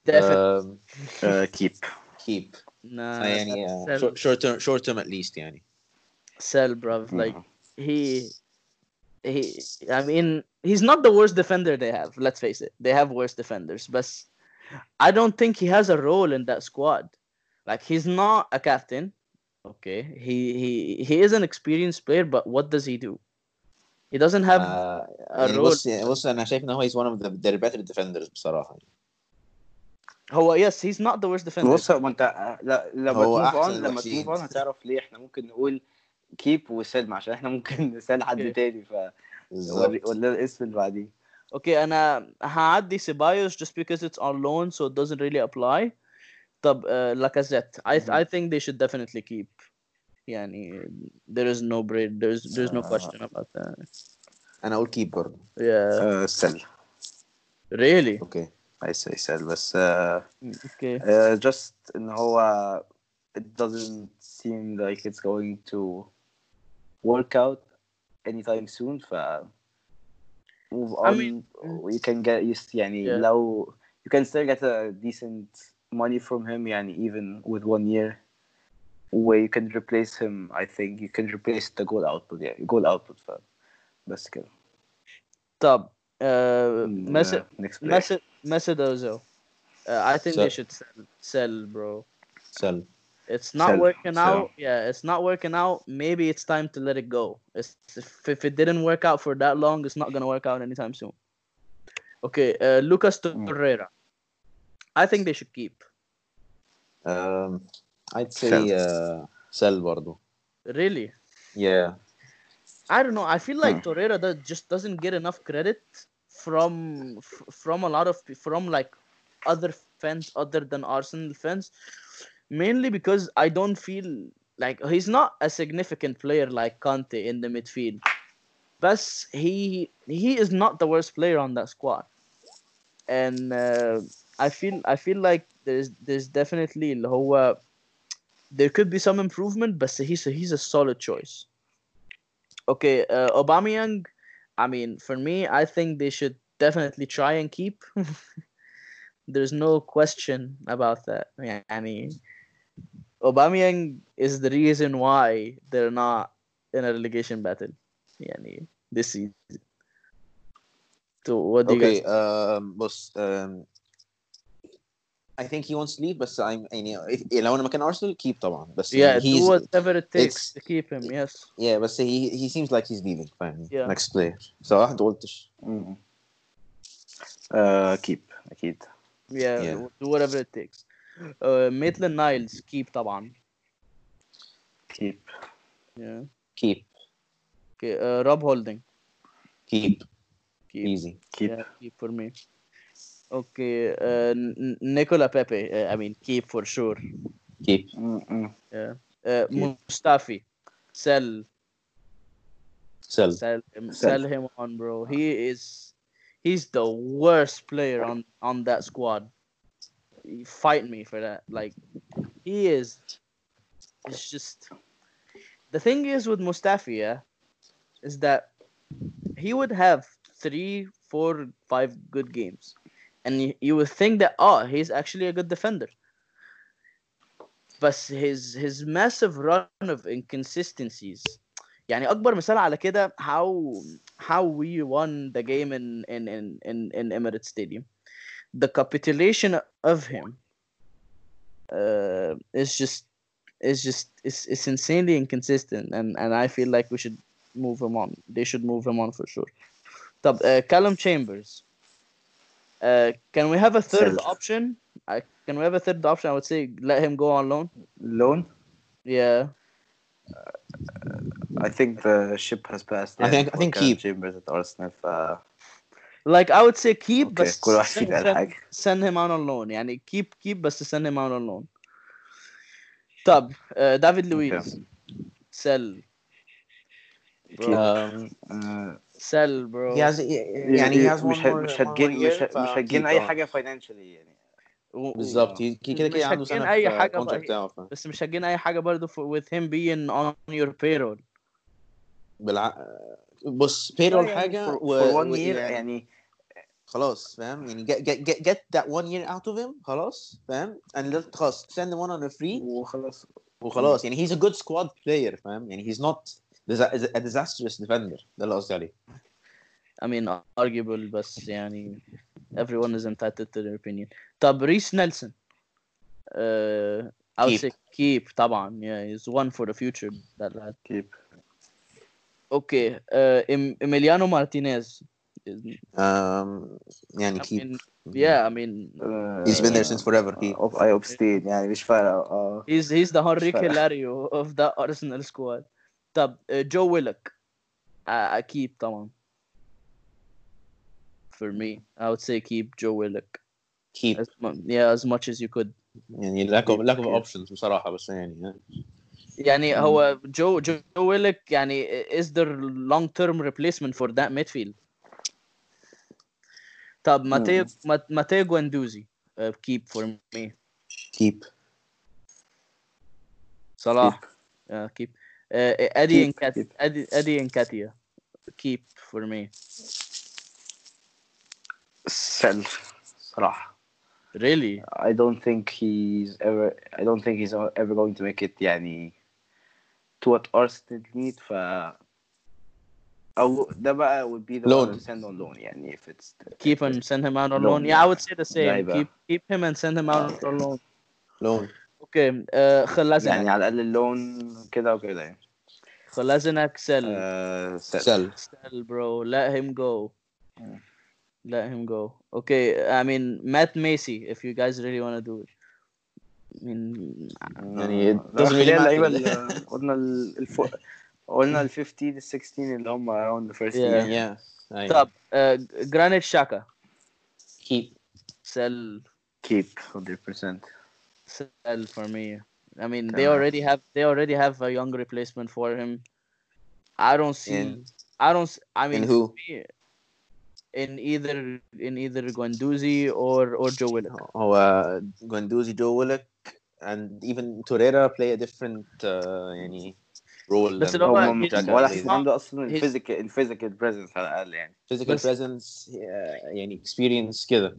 Definitely.
Um,
keep
keep.
nah,
يعني uh,
sell,
short, short term short term at least يعني.
sell, bruv. Like
Mm.
he he I mean he's not the worst defender they have, let's face it. They have worse defenders, but I don't think he has a role in that squad. Like he's not a captain. Okay. He he he is an experienced player, but what does he do? He doesn't have
Uh,
a
يعني
role.
بص يعني بص انا شايف ان هو he's one of the their better defenders بصراحه.
هو yes, he's not the worst defender.
بص ما انت لا لما
هو
تموف
أحسن
اون لما
الوحشين.
تموف اون هتعرف ليه احنا ممكن نقول كيب وسلم عشان احنا ممكن نسال حد
Okay.
تاني ف
بالظبط
وري- ولا الاسم اللي بعديه
اوكي انا هعدي سيبايوس just because it's on loan so it doesn't really apply طب uh, لاكازيت I
Mhm.
I think they should definitely keep يعني there is no break there's there's no
Uh,
question about that
انا اقول كيب برضه
yeah
آه، سل
really
اوكي
عايز يسال بس آه،
okay
آه، just ان هو it doesn't seem like it's going to work out anytime soon ف move
I
on
mean-
you can get used يعني
Yeah.
لو you can still get a decent money from him يعني even with one year where you can replace him I think you can replace the goal output يعني goal output ف بس كده
طب uh, Mesut
Uh, next player.
Mesut Uh, I think
sell.
they should sell, sell, bro.
Sell.
It's not
sell.
working
sell.
out. Yeah, it's not working out. Maybe it's time to let it go. It's, if, if it didn't work out for that long, it's not gonna work out anytime soon. Okay, uh, Lucas hmm. Torreira. I think they should keep.
Um, I'd say uh, sell
Really?
Yeah.
I don't know. I feel like
hmm.
Torreira that just doesn't get enough credit from from a lot of from like other fans other than Arsenal fans, mainly because I don't feel like he's not a significant player like Kanté in the midfield. But he he is not the worst player on that squad, and uh, I feel I feel like there's there's definitely هو there could be some improvement, but he's a, he's a solid choice. Okay, uh, Aubameyang I mean, for me, I think they should definitely try and keep. There's no question about that. Yeah, I mean, Aubameyang is the reason why they're not in a relegation battle. Yeah, this season. So what do you
okay
guys?
um, بص um, I think he wants to leave بس I'm يعني if, لو انا مكان ارسنال keep طبعا بس
Yeah,
يعني
do
he's
whatever it takes
it's-
to keep him. Yes.
yeah بس he he seems like he's leaving فاهم
Yeah.
next player صراحة ما قلتش
مم. آه، keep اكيد
Yeah,
Yeah.
do whatever it takes. Uh, Maitland Niles keep طبعا.
keep
Yeah.
keep
Okay, uh, Rob Holding.
keep
Keep.
easy
keep
Yeah, keep for me. Okay, uh, N- N- Nicola Pepe. Uh, I mean, keep for sure.
keep
Mm, mm.
Yeah. Uh, Mustafi, sell,
sell
sell him,
Sell.
sell him on, bro. He is, he's the worst player on on that squad. Fight me for that. Like, he is. It's just. The thing is with Mustafi, yeah, is that he would have three, four, five good games, and you, you would think that oh, he's actually a good defender. But his his massive run of inconsistencies يعني اكبر مثال على كده how how we won the game in in in in, in Emirates Stadium the capitulation of him uh, is just is just it's, it's insanely inconsistent and and I feel like we should move him on they should move him on for sure طب uh, Callum Chambers uh, can we have a third
Sell.
option I, can we have a third option I would say let him go on loan
loan
yeah
I think the ship has passed
I think- I
for
think
Karen
keep.
Chambers at Arsenal ف
like I would say keep
اوكي
بس
كل واحد
send,
فينا قال
send,
حاجة
send him out on loan يعني keep keep بس send him out on loan طب uh, دافيد لويز sell
Keep.
um,
آه،
he has يعني he has one
مش مش
one
هتجين مش
year
ه- مش هتجين
فkeep
أي
طبعاً.
حاجة financially يعني.
بالظبط. كده
مش
كده عنده
بقى.
بتاعه ف-
بس مش هتجينا أي حاجة برضه with him being on your payroll.
بالع... بص payroll حاجة
for,
و...
one year
يعني
يعني.
خلاص فاهم؟ يعني get, get, get, get that one year out of him خلاص فاهم؟ and let خلاص send him on on a free
وخلاص.
وخلاص. يعني he's a good squad player فاهم؟ يعني he's not disa- a disastrous defender ده اللي قصدي عليه
I mean arguable بس يعني everyone is entitled to their opinion طب ريس نيلسون uh, I would
Keep.
say keep طبعا yeah he's one for the future that lad
keep
okay uh, em- Emiliano Martinez
um, يعني
I
keep
mean, yeah I mean
آه،
he's been there since forever keep
of I abstain يعني مش فارقة اه
he's he's the Henrique
فارقة.
Hilario of that Arsenal squad طب uh, Willock uh, keep طبعا for me I would say keep Joe Willock
keep
as yeah as much as you could
يعني lack of lack of
keep.
options بصراحة بس يعني.
يعني هو جو جو ويلك يعني is their long term replacement for that midfield طب ماتيو مات- ماتيو جواندوزي uh, keep for me
keep
صلاح yeah, keep Uh, uh, Eddie
keep,
and Kat-
keep.
Eddie, Eddie Nketiah, keep for me.
Sell, صراحة.
Really?
I don't think he's ever. I don't think he's ever going to make it. يعني to what Arsenal need ف أو ده بقى would be the
loan.
one to send on loan يعني if it's the,
keep and send him out on
loan.
loan. Yeah, I would say the same. Keep keep him and send him out on loan.
Loan.
Okay uh, خلازنك
يعني على الأقل اللون كده وكده يعني
خلازنك
uh, sell.
sell
Sell, bro. Let him go.
Mm.
Let him go. Okay, I mean Matt Macy, if you guys really want to do it. I mean,
يعني matter.
اللي قلنا ال- الفوق قلنا ال 15 ال 16 اللي هم around the first
Yeah.
year
yeah.
طب uh, Granit Xhaka,
keep
sell,
keep 100%
sell for me. I mean, they
تمام.
already have they already have a young replacement for him. I don't see.
In-
I don't. s- I mean,
in who?
for me, in either in either Guendouzi or or Joe Willock.
هو Guendouzi Joe Willock and even Torreira play a different uh, يعني role
بس
than
اللي هو
هم
he's-
Xhaka
ولا
plays.
حد عنده اصلا
he's-
الفيزيكال الفيزيكال بريزنس على الاقل يعني
physical
بس-
presence uh, يعني experience كده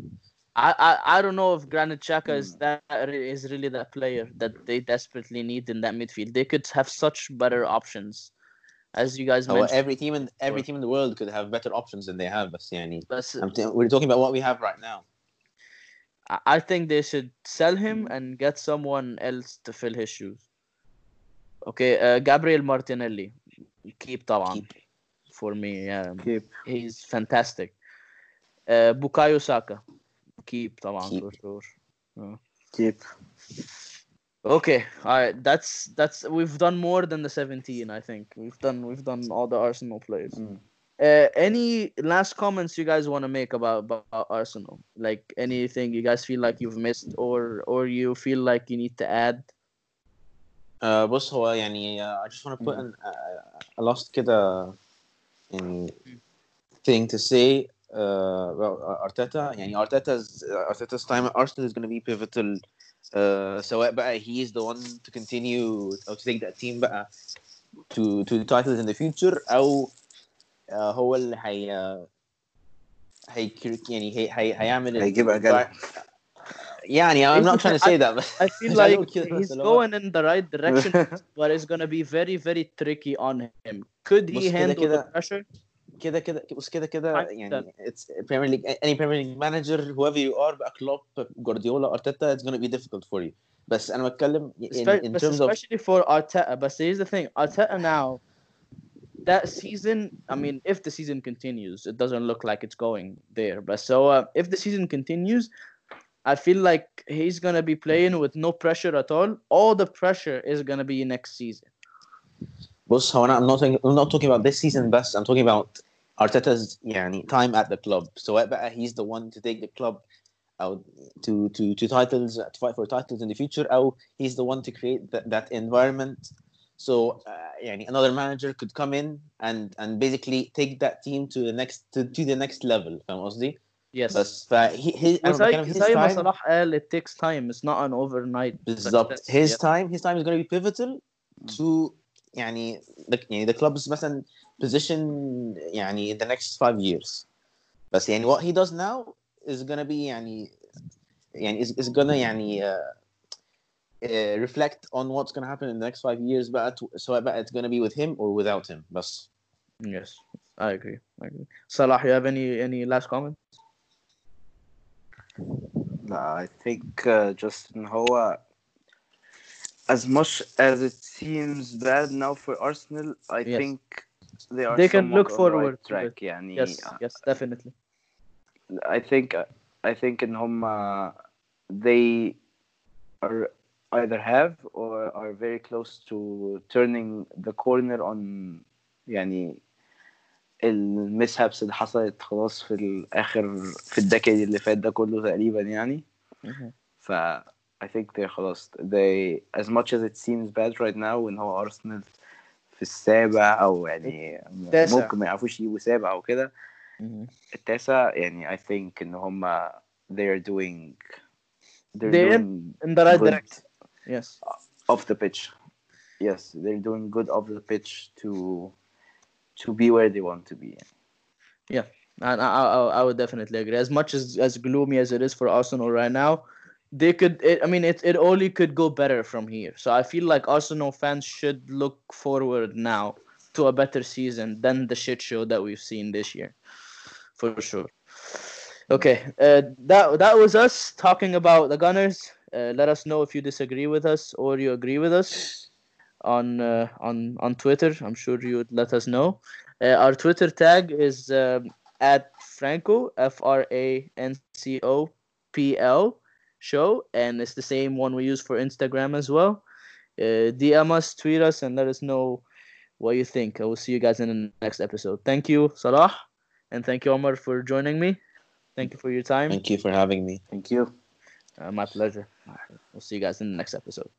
I, I I don't know if Granit Xhaka is that is really that player that they desperately need in that midfield. They could have such better options, as you guys
هو
mentioned.
every team in every team in the world could have better options than they have بس يعني
But
I'm t- we're talking about what we have right now
I- I think they should sell him and get someone else to fill his shoes. Okay, uh, Gabriel Martinelli, keep طبعا
Keep.
for me. Yeah,
keep
he's fantastic. Uh, Bukayo Saka, keep طبعا
Keep.
for sure.
keep
Okay, all right. That's that's we've done more than the 17. I think we've done we've done all the Arsenal players.
Mm.
Uh, any last comments you guys want to make about, about Arsenal? Like anything you guys feel like you've missed or or you feel like you need to add?
uh, بص هو يعني uh, I just want to put an, uh, a last كده يعني thing to say uh, about Arteta يعني Arteta's Arteta's time at Arsenal is going to be pivotal uh, سواء بقى he is the one to continue or to take that team بقى to to titles in the future أو uh, هو اللي هي هي يعني هي هي هيعمل ال-
هيجيب أجل.
يعني I'm not trying to say that but
I feel
مش
like
هقول كده، بس
he's
اللي هو-
going in the right direction, but it's gonna be very very tricky on him. Could
بص
he
كده
handle the
كده.
pressure?
كده كده بص كده كده
Time
يعني it's Premier League any Premier League manager whoever you are بقى كلوب جوارديولا ارتيتا it's gonna be difficult for you بس انا بتكلم in,
Espe-
in
but
terms of
especially for Arteta. But here's the thing: Arteta now, that season. I mean, if the season continues, it doesn't look like it's going there. But so, uh, if the season continues, I feel like he's gonna be playing with no pressure at all. All the pressure is gonna be next season.
بص هو انا I'm not talking, I'm not talking about this season بس I'm talking about Arteta's يعني time at the club سواء بقى he's the one to take the club out to to to titles to fight for titles in the future أو he's the one to create that, that environment so uh, يعني another manager could come in and and basically take that team to the next to, to the next level فاهم قصدي؟
Yes.
بس فهي هي انا
وزي
بتكلم his
زي ما
time
صلاح قال it takes time it's not an overnight
بالظبط
success.
his
Yeah.
time his time is going to be pivotal to يعني the, يعني the club's مثلا position يعني in the next five years بس يعني what he does now is going to be يعني يعني is, is going to يعني uh, uh, reflect on what's going to happen in the next five years بقى to, سواء بقى it's going to be with him or without him بس
yes I agree I agree Salah you have any any last comment
لا I think uh, just ان هو as much as it seems bad now for Arsenal I
Yes.
think they are
They can
somewhat
look
on the
forward
right
to
track
it.
يعني
yes yes definitely
I think I think ان هم they are either have or are very close to turning the corner on يعني المسهابس اللي حصلت خلاص في الاخر في الدكاد اللي فات ده كله تقريبا يعني ف I think they're خلاص they as much as it seems bad right now ان هو ارسنال في السابع او يعني
التاسع.
ممكن ما يعرفوش يجيبوا سابع او كده التاسع يعني I think ان هم they are doing they're
They're
doing
in the right
good
direction. Yes.
off the pitch. Yes, they're doing good off the pitch to to be where they want to be.
And I, I, I would definitely agree. As much as as gloomy as it is for Arsenal right now, they could. It, I mean, it it only could go better from here. So I feel like Arsenal fans should look forward now to a better season than the shit show that we've seen this year, for sure. Okay, uh, that that was us talking about the Gunners. Uh, let us know if you disagree with us or you agree with us on uh, on on Twitter. I'm sure you would let us know. Uh, our Twitter tag is um, at Franco F R A N C O P L show, and it's the same one we use for Instagram as well. Uh, DM us, tweet us, and let us know what you think. I will see you guys in the next episode. Thank you, Salah, and thank you, Omar, for joining me. Thank you for your time.
Thank you for having me.
Thank you.
Uh, my pleasure. We'll see you guys in the next episode.